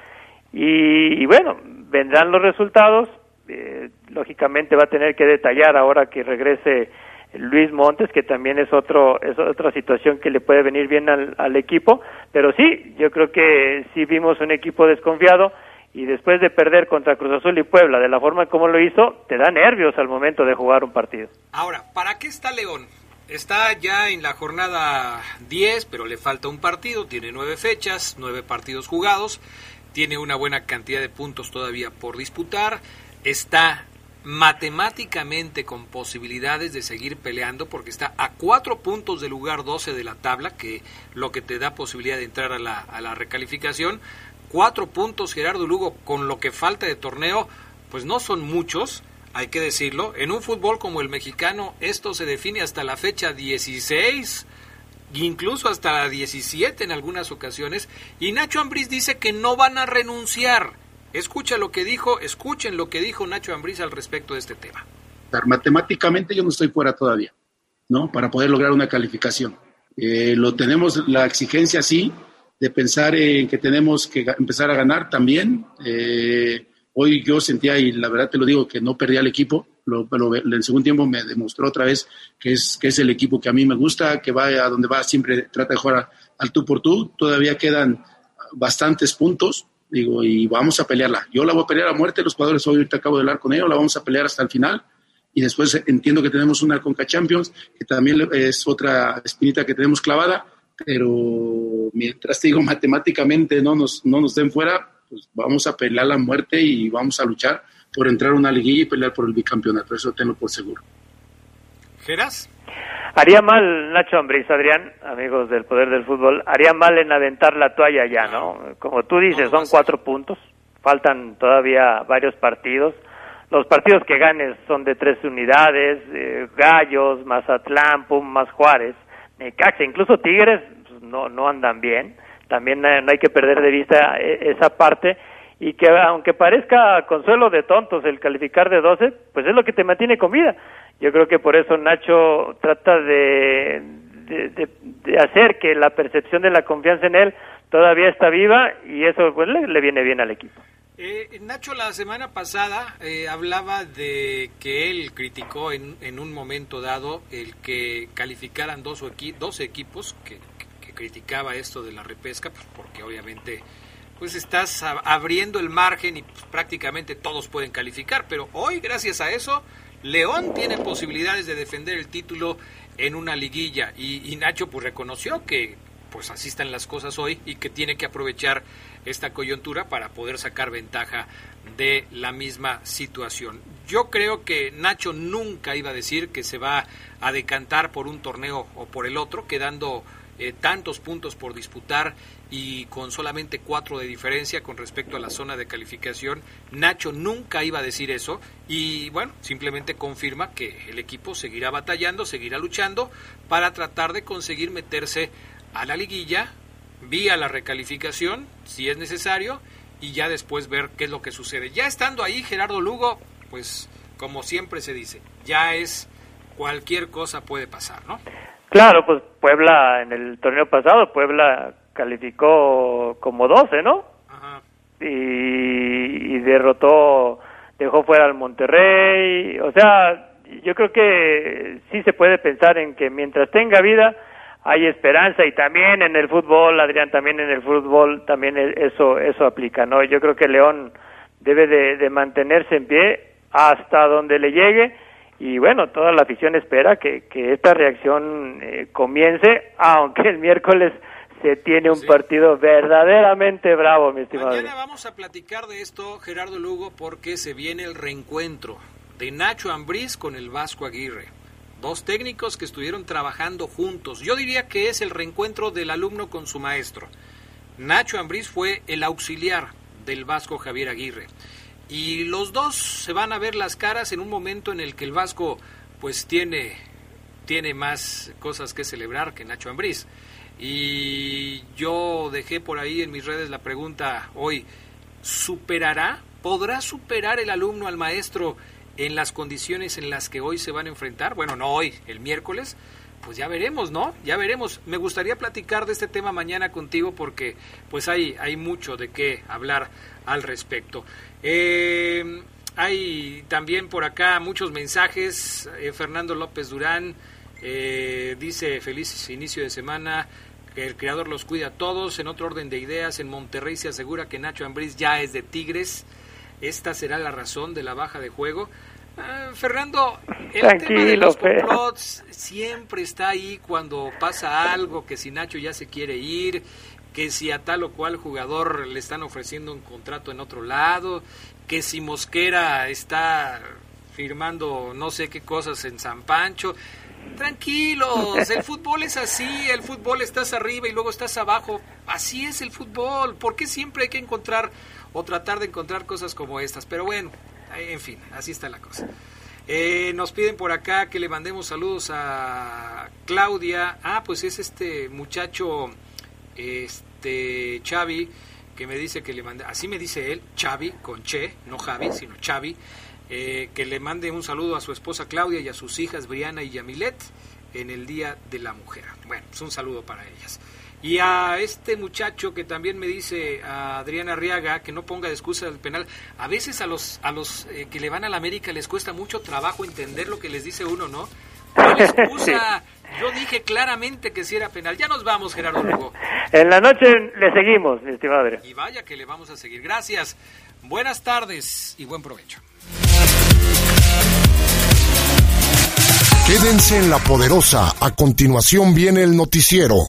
y, bueno, vendrán los resultados. Eh, lógicamente va a tener que detallar ahora que regrese Luis Montes, que también es otro es otra situación que le puede venir bien al, al equipo, pero sí, yo creo que sí vimos un equipo desconfiado y después de perder contra Cruz Azul y Puebla de la forma como lo hizo, te da nervios al momento de jugar un partido. Ahora, ¿para qué está León? Está ya en la jornada 10, pero le falta un partido, tiene nueve fechas, nueve partidos jugados tiene una buena cantidad de puntos todavía por disputar, está matemáticamente con posibilidades de seguir peleando porque está a cuatro puntos del lugar 12 de la tabla, que lo que te da posibilidad de entrar a la, a la recalificación. Cuatro puntos Gerardo Lugo con lo que falta de torneo, pues no son muchos, hay que decirlo. En un fútbol como el mexicano esto se define hasta la fecha 16 incluso hasta la 17 en algunas ocasiones, y Nacho Ambriz dice que no van a renunciar. Escucha lo que dijo, escuchen lo que dijo Nacho Ambriz al respecto de este tema. Matemáticamente yo no estoy fuera todavía, ¿no? Para poder lograr una calificación. Eh, lo tenemos la exigencia sí de pensar en que tenemos que empezar a ganar también. Eh, hoy yo sentía, y la verdad te lo digo, que no perdía el equipo, lo, en el segundo tiempo me demostró otra vez que es, que es el equipo que a mí me gusta, que va a donde va siempre trata de jugar al tú por tú. Todavía quedan bastantes puntos, digo, y vamos a pelearla. Yo la voy a pelear a muerte, los jugadores hoy ahorita acabo de hablar con ellos, la vamos a pelear hasta el final. Y después entiendo que tenemos una Conca Champions, que también es otra espinita que tenemos clavada, pero mientras te digo matemáticamente no nos, no nos den fuera, pues vamos a pelear la muerte y vamos a luchar por entrar a una liguilla y pelear por el bicampeonato, eso tengo por seguro. ¿Geras? Haría mal Nacho Ambriz, Adrián, amigos del Poder del Fútbol, haría mal en aventar la toalla ya, ¿no? Como tú dices, son cuatro puntos, faltan todavía varios partidos. Los partidos que ganes son de tres unidades, eh, Gallos, Mazatlán, Pum, más Juárez, Necaxa, incluso Tigres no, no andan bien. También no hay que perder de vista eh, esa parte y que aunque parezca consuelo de tontos el calificar de 12, pues es lo que te mantiene con vida. Yo creo que por eso Nacho trata de, de, hacer que la percepción de la confianza en él todavía está viva y eso pues le, viene bien al equipo. Eh, Nacho la semana pasada eh, hablaba de que él criticó en, en, un momento dado el que calificaran dos, dos equipos, que, criticaba esto de la repesca, pues porque obviamente pues estás abriendo el margen y pues, prácticamente todos pueden calificar, pero hoy gracias a eso León tiene posibilidades de defender el título en una liguilla y, Nacho pues reconoció que pues así están las cosas hoy y que tiene que aprovechar esta coyuntura para poder sacar ventaja de la misma situación. Yo creo que Nacho nunca iba a decir que se va a decantar por un torneo o por el otro, quedando eh, tantos puntos por disputar y con solamente cuatro de diferencia con respecto a la zona de calificación. Nacho nunca iba a decir eso y bueno, simplemente confirma que el equipo seguirá batallando, seguirá luchando para tratar de conseguir meterse a la liguilla vía la recalificación, si es necesario, y ya después ver qué es lo que sucede. Ya estando ahí, Gerardo Lugo, pues como siempre se dice, ya es cualquier cosa puede pasar, ¿no? Claro, pues Puebla en el torneo pasado, Puebla calificó como 12, ¿no? Y, derrotó, dejó fuera al Monterrey. O sea, yo creo que sí se puede pensar en que mientras tenga vida hay esperanza y también en el fútbol, Adrián, también en el fútbol también e, eso eso aplica, ¿no? Yo creo que León debe de, mantenerse en pie hasta donde le llegue y bueno, toda la afición espera que, que esta reacción eh, comience, aunque el miércoles se tiene un partido verdaderamente bravo, mi estimado. Mañana vamos a platicar de esto, Gerardo Lugo, porque se viene el reencuentro de Nacho Ambriz con el Vasco Aguirre. Dos técnicos que estuvieron trabajando juntos. Yo diría que es el reencuentro del alumno con su maestro. Nacho Ambriz fue el auxiliar del Vasco Javier Aguirre. Y los dos se van a ver las caras en un momento en el que el Vasco pues tiene, tiene más cosas que celebrar que Nacho Ambriz. Y yo dejé por ahí en mis redes la pregunta hoy, ¿superará? ¿Podrá superar el alumno al maestro en las condiciones en las que hoy se van a enfrentar? Bueno, no hoy, el miércoles. Pues ya veremos, ¿no? Ya veremos. Me gustaría platicar de este tema mañana contigo porque pues hay, hay mucho de qué hablar al respecto. Eh, hay también por acá muchos mensajes. Eh, Fernando López Durán eh, dice feliz inicio de semana, que el creador los cuida a todos. En otro orden de ideas, en Monterrey se asegura que Nacho Ambriz ya es de Tigres. Esta será la razón de la baja de juego. Ah, Fernando, el tema de los complots siempre está ahí cuando pasa algo, que si Nacho ya se quiere ir, que si a tal o cual jugador le están ofreciendo un contrato en otro lado, que si Mosquera está firmando no sé qué cosas en San Pancho. Tranquilos, el fútbol es así, el fútbol estás arriba y luego estás abajo. Así es el fútbol. ¿Por qué siempre hay que encontrar o tratar de encontrar cosas como estas? Pero bueno, en fin, así está la cosa. Eh, nos piden por acá que le mandemos saludos a Claudia. Ah, pues es este muchacho, este Xavi, que me dice que le manda, así me dice él, Xavi, con Che, no Javi, sino Xavi eh, que le mande un saludo a su esposa Claudia y a sus hijas Briana y Yamilet en el Día de la Mujer. Bueno, pues un saludo para ellas. Y a este muchacho que también me dice, a Adrián Arriaga, que no ponga de excusa el penal. A veces a los, a los eh, que le van a la América les cuesta mucho trabajo entender lo que les dice uno, ¿no? ¿Cuál excusa? Yo dije claramente que si era penal. Ya nos vamos, Gerardo Lugo. En la noche le seguimos, mi estimado Adrián. Y vaya que le vamos a seguir. Gracias. Buenas tardes y buen provecho. Quédense en la poderosa. A continuación viene el noticiero.